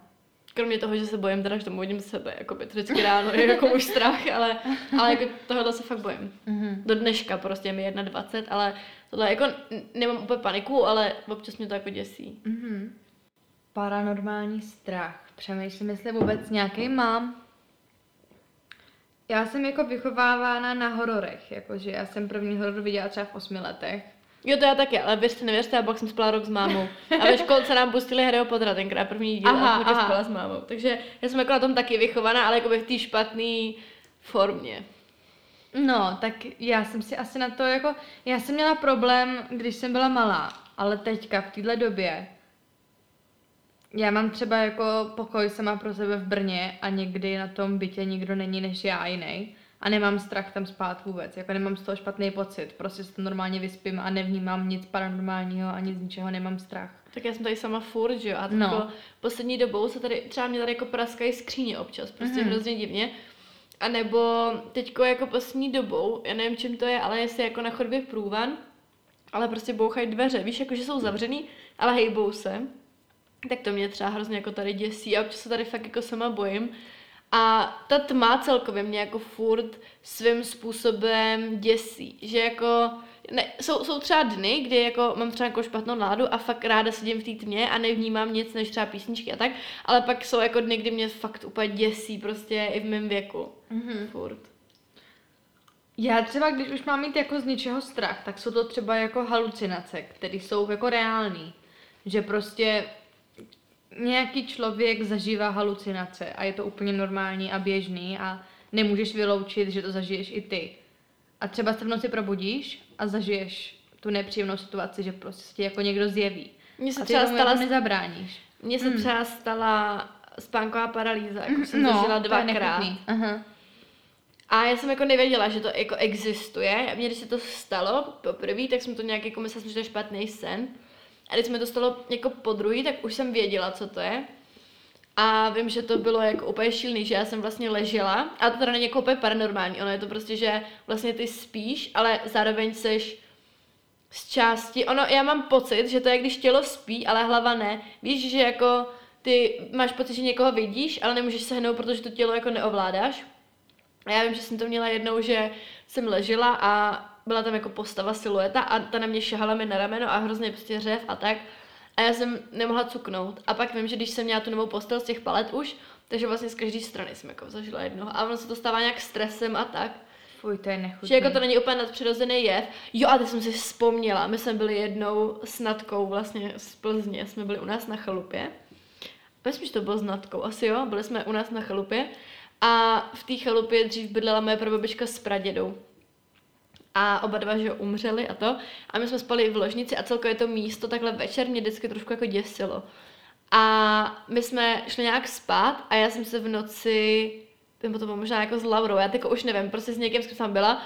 Kromě toho, že se bojím teda, že tomu vidím sebe, jako by vždycky ráno je jako můj strach, ale, ale jako tohle se fakt bojím. Mhm. Do dneška prostě je mi 21, ale tohle jako nemám úplně paniku, ale občas mě to jako děsí. Mhm. Paranormální strach. Přemýšlím, jestli vůbec nějaký mám. Já jsem jako vychovávána na hororech, jakože já jsem první horor viděla třeba v osmi letech. Jo, to já taky, ale věřte, nevěřte, já pak jsem spala rok s mámou. A ve školce nám pustili Harryho Pottera tenkrát první díl Aha, a jsem aha. spala s mámou. Takže já jsem jako na tom taky vychovaná, ale jako v té špatné formě. No, tak já jsem si asi na to jako, já jsem měla problém, když jsem byla malá, ale teďka v téhle době, já mám třeba jako pokoj sama pro sebe v Brně a někdy na tom bytě nikdo není než já jiný a nemám strach tam spát vůbec, jako nemám z toho špatný pocit, prostě se to normálně vyspím a nevnímám nic paranormálního ani z ničeho nemám strach. Tak já jsem tady sama furt, že jo, a No. jako poslední dobou se tady, třeba mě tady jako praskají skříně občas, prostě Mhm. mm. hrozně divně. A nebo teďko jako poslední dobou, já nevím čím to je, ale jestli jako na chodbě průvan, ale prostě bouchají dveře, víš, jako že jsou zavřený, ale hejbou se. Tak to mě třeba hrozně jako tady děsí a občas se tady fakt jako sama bojím. A ta tma celkově mě jako furt svým způsobem děsí, že jako ne, jsou, jsou třeba dny, kdy jako mám třeba jako špatnou náladu a fakt ráda sedím v té tmě a nevnímám nic než třeba písničky a tak, ale pak jsou jako dny, kdy mě fakt úplně děsí prostě i v mém věku. Mhm. Furt. Já třeba, když už mám mít jako z něčeho strach, tak jsou to třeba jako halucinace, které jsou jako reální. Že prostě nějaký člověk zažívá halucinace a je to úplně normální a běžný a nemůžeš vyloučit, že to zažiješ i ty. A třeba se v noci probudíš a zažiješ tu nepříjemnou situaci, že prostě jako někdo zjeví. Mně se A ty třeba stala, jako nezabráníš. mně se Hmm. třeba stala spánková paralýza, jako jsem no, zažila dvakrát. A já jsem jako nevěděla, že to jako existuje. Mně, když se to stalo poprvé, tak jsem to nějak jako myslela, že to je špatný sen. A když mi to stalo jako po druhý, tak už jsem věděla, co to je. A vím, že to bylo jako úplně šílený, že já jsem vlastně ležela, a to teda není jako úplně paranormální, ono je to prostě, že vlastně ty spíš, ale zároveň seš z části, ono, já mám pocit, že to je, když tělo spí, ale hlava ne. Víš, že jako ty máš pocit, že někoho vidíš, ale nemůžeš se hnout, protože to tělo jako neovládáš. A já vím, že jsem to měla jednou, že jsem ležela a byla tam jako postava, silueta a ta na mě šahala mi na rameno a hrozně prostě řev a tak. A já jsem nemohla cuknout. A pak vím, že když jsem měla tu novou postel z těch palet už, takže vlastně z každé strany jsem jako zažila jednoho. A ono se to stává nějak stresem a tak. Fuj, to je nechutný. Že jako to není úplně nadpřirozený jev. Jo, a teď jsem si vzpomněla, my jsme byli jednou s Natkou vlastně z Plzně, jsme byli u nás na chalupě. Myslím, že to bylo s Natkou, asi jo, byli jsme u nás na chalupě. A v té chalupě dřív bydlela moje prababička s pradědou. A oba dva, že umřeli a to. A my jsme spali v ložnici a celkově to místo takhle večer mě vždycky trošku jako děsilo. A my jsme šli nějak spát a já jsem se v noci, nebo to bylo možná jako s Laurou, já teďko už nevím, prostě s někým, s kým jsem byla.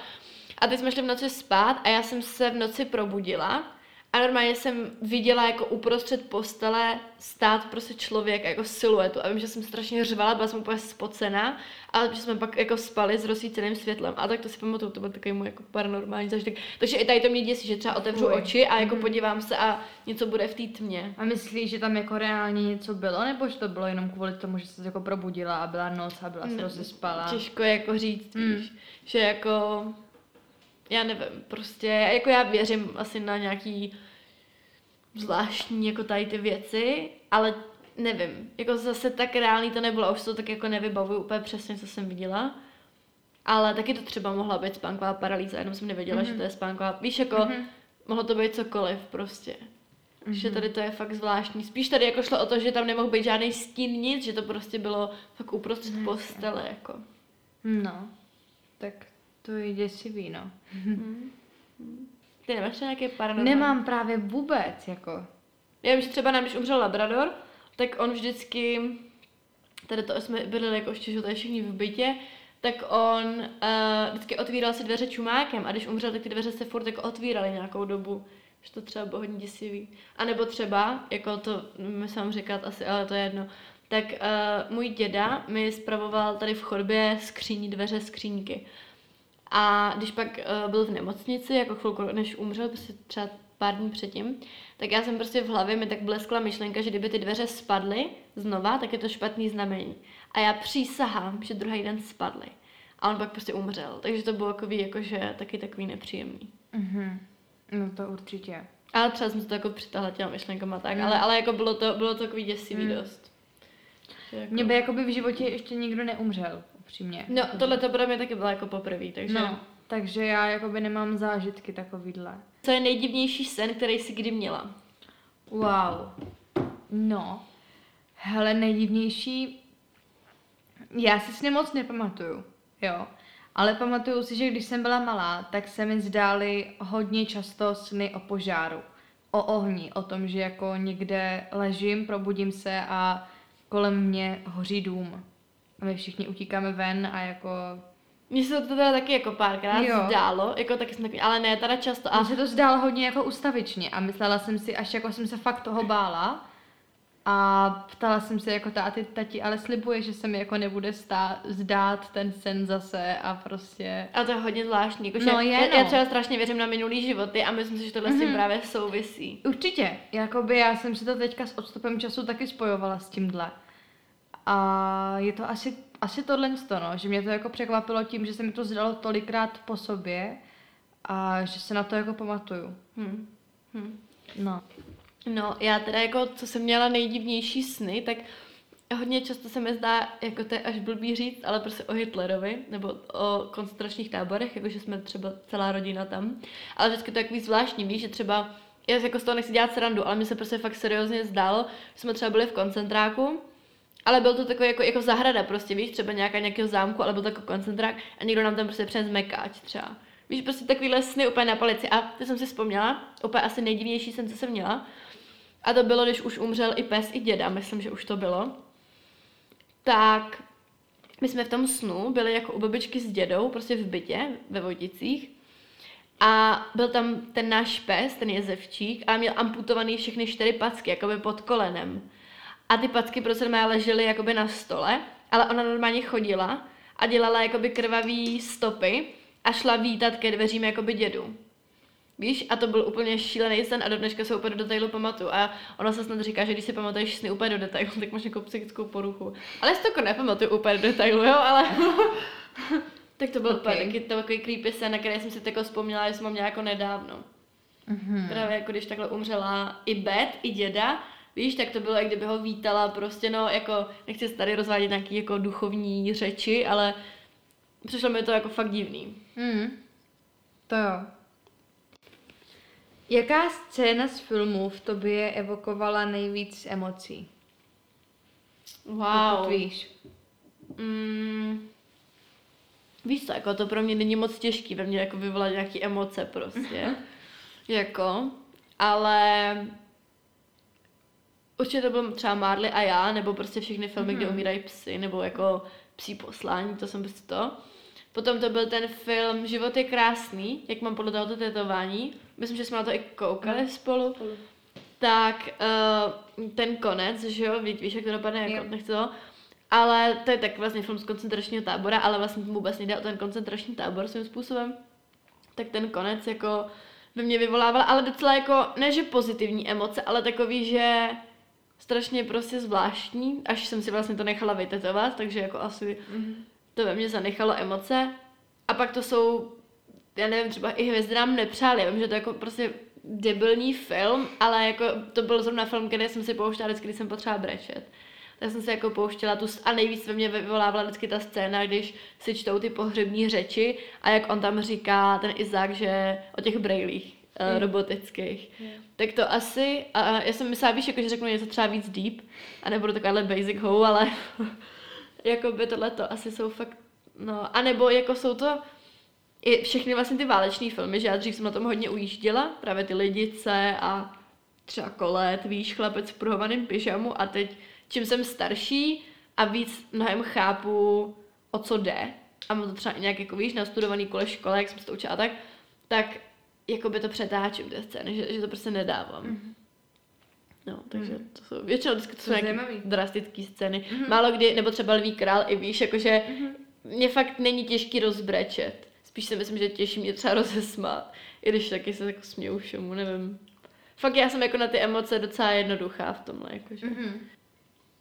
A teď jsme šli v noci spát a já jsem se v noci probudila a normálně jsem viděla jako uprostřed postele stát prostě člověk jako siluetu a vím, že jsem strašně řvala, byla jsem úplně spocená a že jsme pak jako spali s rozsvíceným světlem a tak to si pamatuju, to byl takový můj jako paranormální zážitek. Takže i tady to mě děsí, že třeba otevřu Fuj. oči a jako Mhm. podívám se a něco bude v té tmě. A myslíš, že tam jako reálně něco bylo, nebo že to bylo jenom kvůli tomu, že se jako probudila a byla noc a byla se Ne, rozespala? Těžko jako říct, Hmm. víš, že jako, já nevím, prostě, jako já věřím asi na nějaký zvláštní jako tady ty věci, ale nevím, jako zase tak reálný to nebylo, už to tak jako nevybavuju úplně přesně, co jsem viděla. Ale taky to třeba mohla být spánková paralýza, jenom jsem nevěděla, Mhm. že to je spánková, víš, jako Mhm. mohlo to být cokoliv prostě. Že Mhm. tady to je fakt zvláštní. Spíš tady jako šlo o to, že tam nemohl být žádný stín, nic, že to prostě bylo fakt uprostřed Ne, postele, jako. No, tak to je děsivý, no. Hmm. Ty nemáš třeba nějaké paranormální? Nemám právě vůbec, jako. Já vím, že třeba nám, když umřel Labrador, tak on vždycky, tady to jsme byli jako ještě, že tady všichni v bytě, tak on uh, vždycky otvíral si dveře čumákem a když umřel, tak ty dveře se furt jako otvíraly nějakou dobu. Že to třeba bylo hodně děsivý. A nebo třeba, jako to mi sám říkat asi, ale to je jedno, tak uh, můj děda mi spravoval tady v chodbě skříní, dveře skřínky. A když pak uh, byl v nemocnici, jako chvilku než umřel, prostě třeba pár dní předtím, tak já jsem prostě v hlavě mi tak bleskla myšlenka, že kdyby ty dveře spadly znova, tak je to špatný znamení. A já přísahám, že druhý den spadly. A on pak prostě umřel. Takže to bylo takový, jakože taky takový nepříjemný. Mhm. No to určitě. Ale třeba jsem to jako přitahla těma myšlenkama tak, mm. ale, ale jako bylo to, bylo to takový děsivý mm. dost. Jako... Mě by jako by v životě ještě nikdo neumřel, upřímně. No, tohle to pro mě taky bylo jako poprvé, takže... No, takže já jako by nemám zážitky takovýhle. Co je nejdivnější sen, který jsi kdy měla? Wow. No. Hele, nejdivnější... Já si s ním moc nepamatuju, jo. Ale pamatuju si, že když jsem byla malá, tak se mi zdály hodně často sny o požáru. O ohni, o tom, že jako někde ležím, probudím se a kolem mě hoří dům. A my všichni utíkáme ven a jako mně se to teda taky jako párkrát jo. zdálo, jako taky jsem takový, ale ne teda často. A... Mně se to zdálo hodně jako ustavičně a myslela jsem si, až jako jsem se fakt toho bála, a ptala jsem se jako táty, tati, ale slibuje, že se mi jako nebude stát, zdát ten sen zase a prostě... A to je hodně zvláštní, jako, no, je, já, no. já třeba strašně věřím na minulý životy a myslím si, že tohle mm-hmm. s tím mhm. právě souvisí. Určitě, jakoby já jsem si to teďka s odstupem času taky spojovala s tímhle. A je to asi, asi tohle no, že mě to jako překvapilo tím, že se mi to zdalo tolikrát po sobě a že se na to jako pamatuju. Hmm. Hmm. No. No, já teda jako, co jsem měla nejdivnější sny, tak hodně často se mi zdá, jako to je až blbý říct, ale prostě o Hitlerovi, nebo o koncentračních táborech, jakože jsme třeba celá rodina tam. Ale vždycky to je takový zvláštní, víš, že třeba, já jako z toho nechci dělat srandu, ale mi se prostě fakt seriózně zdálo, že jsme třeba byli v koncentráku, ale byl to takový jako, jako zahrada prostě, víš, třeba nějaká nějakého zámku, ale byl jako koncentrák a někdo nám tam prostě přes mekáč třeba. Víš, prostě takovýhle sny úplně na palici. A to jsem si vzpomněla, úplně asi nejdivnější sen, co jsem měla, a to bylo, když už umřel i pes, i děda, myslím, že už to bylo, tak my jsme v tom snu byli jako u babičky s dědou, prostě v bytě, ve Vojticích. A byl tam ten náš pes, ten jezevčík, a měl amputovaný všechny čtyři packy, jakoby pod kolenem. A ty packy prostě mé ležely jakoby na stole, ale ona normálně chodila a dělala jakoby krvavý stopy a šla vítat ke dveřím jakoby dědu. Víš, a to byl úplně šílený sen a do dneška se úplně do detailu pamatuju. A ono se snad říká, že když si pamatuješ sny úplně do detailu, tak máš nějakou psychickou poruchu. Ale já si to jako nepamatuju úplně do detailu, jo, ale... [LAUGHS] tak to byl okay. úplně taky takový creepy sen, na který jsem si tako vzpomněla, že jsem ho měla jako nedávno. Mm-hmm. Právě jako když takhle umřela i Bet, i děda, víš, tak to bylo, jak kdyby ho vítala prostě, no, jako, nechci se tady rozvádět nějaký jako duchovní řeči, ale přišlo mi to jako fakt divný. Mm. To jo. Jaká scéna z filmu v tobě evokovala nejvíc emocí? Wow. Pokud víš. Mm, víš co, jako to pro mě není moc těžký ve mně jako vyvolat nějaké emoce prostě. [LAUGHS] jako, ale určitě to byl třeba Marley a já, nebo prostě všechny filmy, mm-hmm. kde mhm. umírají psy, nebo jako psí poslání, to jsem prostě to. Potom to byl ten film Život je krásný, jak mám podle tohoto tetování. Myslím, že jsme na to i koukali no. spolu. spolu. Tak uh, ten konec, že jo, ví, víš, jak to dopadne, jako nechci to. Ale to je tak vlastně film z koncentračního tábora, ale vlastně vůbec nejde o ten koncentrační tábor svým způsobem. Tak ten konec jako by mě vyvolával, ale docela jako, ne že pozitivní emoce, ale takový, že strašně prostě zvláštní, až jsem si vlastně to nechala vytetovat, takže jako asi mm-hmm to ve mně zanechalo emoce. A pak to jsou, já nevím, třeba i hvězdy nám nepřáli. Já vím, že to je jako prostě debilní film, ale jako to byl zrovna film, který jsem si pouštěla vždycky, když jsem potřeba brečet. Tak jsem si jako pouštěla tu a nejvíc ve mně vyvolávala vždycky ta scéna, když si čtou ty pohřební řeči a jak on tam říká, ten Izák, že o těch brejlích uh, robotických. Yeah. Tak to asi, a já jsem myslela, víš, jako, že řeknu něco třeba víc deep, a nebudu takováhle basic ho, ale [LAUGHS] jako by tohle to asi jsou fakt, no, a nebo jako jsou to i všechny vlastně ty váleční filmy, že já dřív jsem na tom hodně ujížděla, právě ty lidice a třeba kolet, víš, chlapec v pruhovaném pyžamu a teď, čím jsem starší a víc mnohem chápu, o co jde, a mám to třeba i nějak jako víš, nastudovaný kole škole, jak jsem se to učila tak, tak jako by to přetáčím té scény, že, že to prostě nedávám. Mm-hmm. No, takže mm. to jsou, většinou vždycky to jsou nějaké drastické scény. Mm-hmm. Málo kdy, nebo třeba Lví král, i víš, jakože mm-hmm. mě fakt není těžký rozbrečet. Spíš si myslím, že těžší mě třeba rozesmát. I když taky se jako směju všemu, nevím. Fakt já jsem jako na ty emoce docela jednoduchá v tomhle, jakože. Mm-hmm.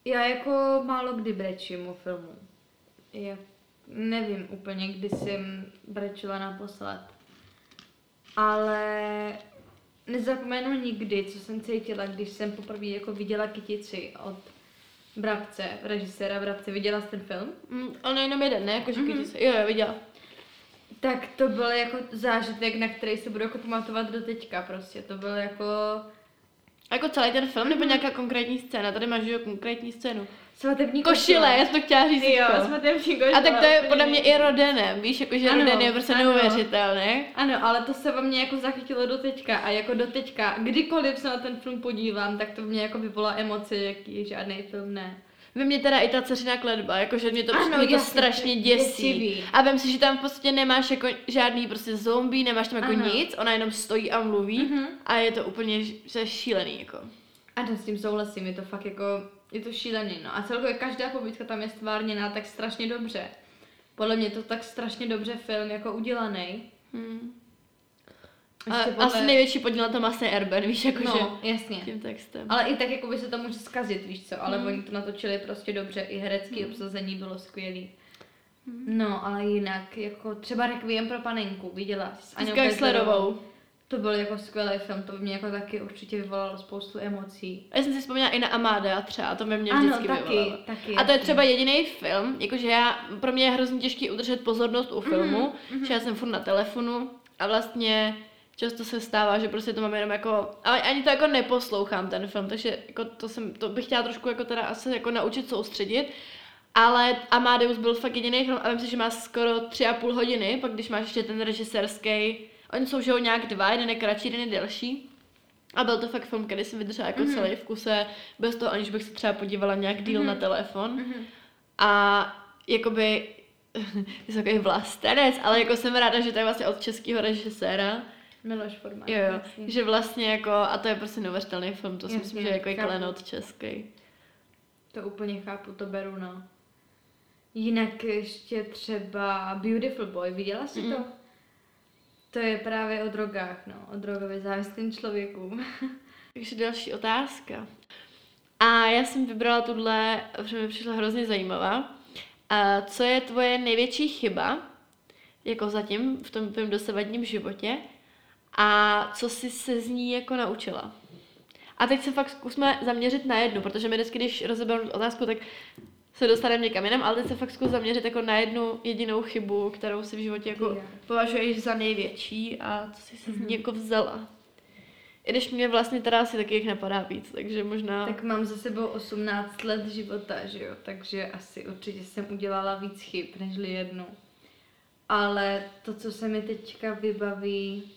Já jako málo kdy brečím u filmu. Já nevím úplně, kdy jsem brečila naposled. Ale nezapomenu nikdy, co jsem cítila, když jsem poprvé jako viděla kytici od Brabce, režiséra Brabce. Viděla jsi ten film? Mm, je jenom jeden, ne? Jakože mm-hmm. kytici. Jo, jo, viděla. Tak to byl jako zážitek, na který se budu jako pamatovat do teďka prostě. To byl jako... Jako celý ten film, nebo mhm. nějaká konkrétní scéna? Tady máš jo konkrétní scénu. Svatební košile. košile, já jsem to chtěla říct. Jo, svatební košile. A tak to je podle mě i Rodenem, víš, jakože Roden je prostě neuvěřitelný. Ano, ale to se ve mně jako zachytilo do teďka a jako do teďka, kdykoliv se na ten film podívám, tak to v mě jako vyvolá emoce, jaký žádný film ne. Ve mně teda i ta dceřiná kledba, jakože mě to, ano, mě to strašně děsí. Děsivý. A vem si, že tam v podstatě nemáš jako žádný prostě zombie, nemáš tam jako ano. nic, ona jenom stojí a mluví uh-huh. a je to úplně šílený jako. A s tím souhlasím, je to fakt jako, je to šílený, no. A celkově každá povídka tam je stvárněná tak strašně dobře. Podle mě to tak strašně dobře film jako udělaný. Hmm. A, podle... Asi největší podíl na tom asi Erben, víš, jako no, že jasně. tím textem. Ale i tak jako by se to může zkazit, víš co, ale hmm. oni to natočili prostě dobře, i herecký hmm. obsazení bylo skvělý. Hmm. No, ale jinak, jako třeba Requiem pro panenku, viděla s Aňou To byl jako skvělý film, to by mě jako taky určitě vyvolalo spoustu emocí. A já jsem si vzpomněla i na Amadea třeba, to by mě ano, vždycky taky, vyvolalo. taky, a to je třeba jediný film, jakože já, pro mě je hrozně těžký udržet pozornost u filmu, mm-hmm. že já jsem furt na telefonu a vlastně často se stává, že prostě to mám jenom jako, ale ani to jako neposlouchám ten film, takže jako to, jsem, to bych chtěla trošku jako teda asi jako naučit soustředit, ale Amadeus byl fakt jediný film a myslím, že má skoro tři a půl hodiny, pak když máš ještě ten režisérský, oni jsou že nějak dva, jeden je kratší, jeden je delší. A byl to fakt film, který jsem vydržela jako mm-hmm. celý v kuse, bez toho, aniž bych se třeba podívala nějak díl mm-hmm. na telefon. Mm-hmm. A jakoby, [LAUGHS] je takový vlastenec, ale jako jsem ráda, že to je vlastně od českého režiséra, Miloš Forman. Jo, jo. Že vlastně jako, a to je prostě neuvěřitelný film, to si myslím, že je jako klenot český. To úplně chápu, to beru, no. Jinak ještě třeba Beautiful Boy, viděla jsi mm. to? To je právě o drogách, no, o drogově závislým člověku. [LAUGHS] Takže další otázka. A já jsem vybrala tuhle, protože mi přišla hrozně zajímavá. A co je tvoje největší chyba, jako zatím v tom tvém dosavadním životě, a co jsi se z ní jako naučila. A teď se fakt zkusme zaměřit na jednu, protože my vždycky, když rozeberu otázku, tak se dostaneme někam jinam, ale teď se fakt zkus zaměřit jako na jednu jedinou chybu, kterou si v životě jako yeah. považuješ za největší a co jsi ní mhm. jako vzala. I když mě vlastně teda asi taky jich napadá víc, takže možná... Tak mám za sebou 18 let života, že jo, takže asi určitě jsem udělala víc chyb, nežli jednu. Ale to, co se mi teďka vybaví,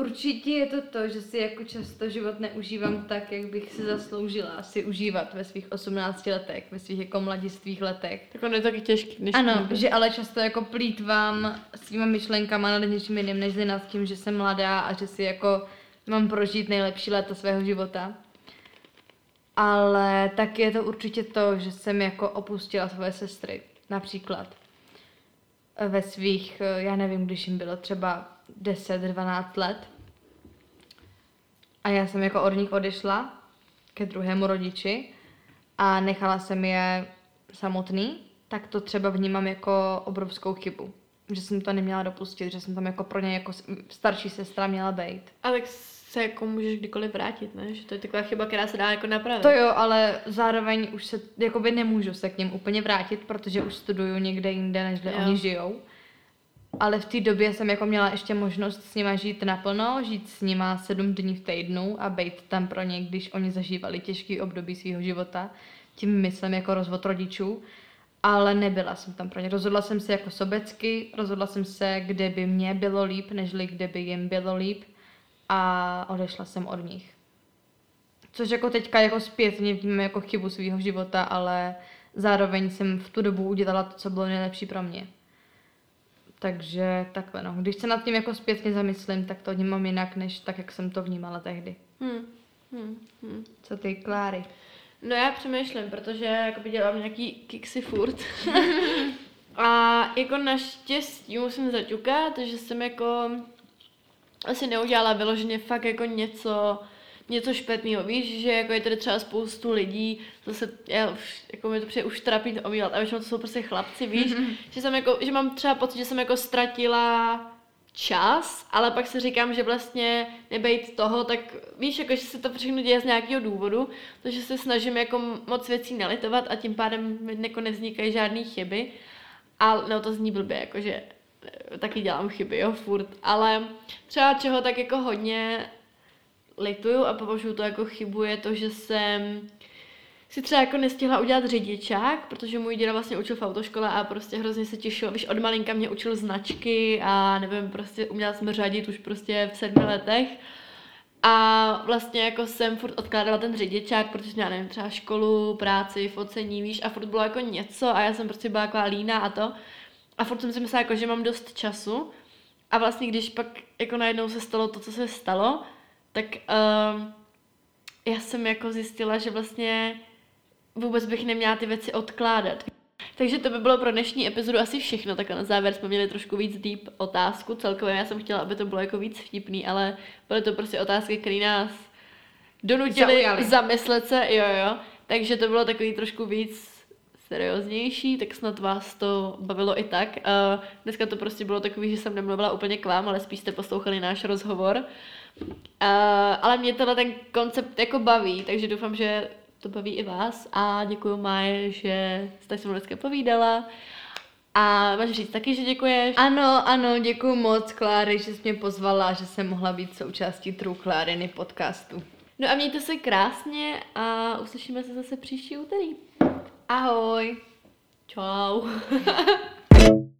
Určitě je to to, že si jako často život neužívám tak, jak bych si zasloužila si užívat ve svých 18 letech, ve svých jako mladistvých letech. Tak on je taky těžký. Než ano, že ale často jako plítvám svýma myšlenkama nad něčím jiným, než nad tím, že jsem mladá a že si jako mám prožít nejlepší léta svého života. Ale tak je to určitě to, že jsem jako opustila svoje sestry, například. Ve svých, já nevím, když jim bylo třeba 10-12 let. A já jsem jako od nich odešla ke druhému rodiči a nechala jsem je samotný, tak to třeba vnímám jako obrovskou chybu. Že jsem to neměla dopustit, že jsem tam jako pro ně jako starší sestra měla být. A tak se jako můžeš kdykoliv vrátit, ne? Že to je taková chyba, která se dá jako napravit. To jo, ale zároveň už se, jakoby nemůžu se k něm úplně vrátit, protože už studuju někde jinde, než kde oni žijou ale v té době jsem jako měla ještě možnost s nima žít naplno, žít s nima sedm dní v týdnu a být tam pro ně, když oni zažívali těžký období svého života. Tím myslím jako rozvod rodičů. Ale nebyla jsem tam pro ně. Rozhodla jsem se jako sobecky, rozhodla jsem se, kde by mě bylo líp, nežli kde by jim bylo líp a odešla jsem od nich. Což jako teďka jako zpětně vnímám jako chybu svého života, ale zároveň jsem v tu dobu udělala to, co bylo nejlepší pro mě. Takže takhle no. Když se nad tím jako zpětně zamyslím, tak to vnímám jinak, než tak, jak jsem to vnímala tehdy. Hmm. Hmm. Hmm. Co ty, Kláry? No já přemýšlím, protože jakoby dělám nějaký kiksy furt. [LAUGHS] a jako naštěstí musím zaťukat, že jsem jako asi neudělala vyloženě fakt jako něco, něco špatného. Víš, že jako je tady třeba spoustu lidí, zase já už, jako mi to přijde už trapí omílat, a většinou to jsou prostě chlapci, víš, [LAUGHS] že jsem jako, že mám třeba pocit, že jsem jako ztratila čas, ale pak si říkám, že vlastně nebejt toho, tak víš, jako, že se to všechno děje z nějakého důvodu, takže se snažím jako moc věcí nalitovat a tím pádem jako nevznikají žádné chyby. A no to zní blbě, jakože eh, taky dělám chyby, jo, furt, ale třeba čeho tak jako hodně lituju a považuji to jako chybu je to, že jsem si třeba jako nestihla udělat řidičák, protože můj děda vlastně učil v autoškole a prostě hrozně se těšil, víš, od malinka mě učil značky a nevím, prostě uměla jsem řadit už prostě v sedmi letech. A vlastně jako jsem furt odkládala ten řidičák, protože já nevím, třeba školu, práci, focení, víš, a furt bylo jako něco a já jsem prostě byla taková lína a to. A furt jsem si myslela, jako, že mám dost času. A vlastně když pak jako najednou se stalo to, co se stalo, tak uh, já jsem jako zjistila, že vlastně vůbec bych neměla ty věci odkládat. Takže to by bylo pro dnešní epizodu asi všechno, tak na závěr jsme měli trošku víc deep otázku. Celkově já jsem chtěla, aby to bylo jako víc vtipný, ale byly to prostě otázky, které nás donutily Zaujali. zamyslet se, jo jo. Takže to bylo takový trošku víc serióznější, tak snad vás to bavilo i tak. Uh, dneska to prostě bylo takový, že jsem nemluvila úplně k vám, ale spíš jste poslouchali náš rozhovor. Uh, ale mě tenhle ten koncept jako baví, takže doufám, že to baví i vás a děkuji Maje, že jste se mnou dneska povídala. A máš říct taky, že děkuješ? Ano, ano, děkuji moc, Kláry, že jsi mě pozvala, že jsem mohla být součástí True Kláriny podcastu. No a mějte se krásně a uslyšíme se zase příští úterý. Ahoj! Čau. [LAUGHS]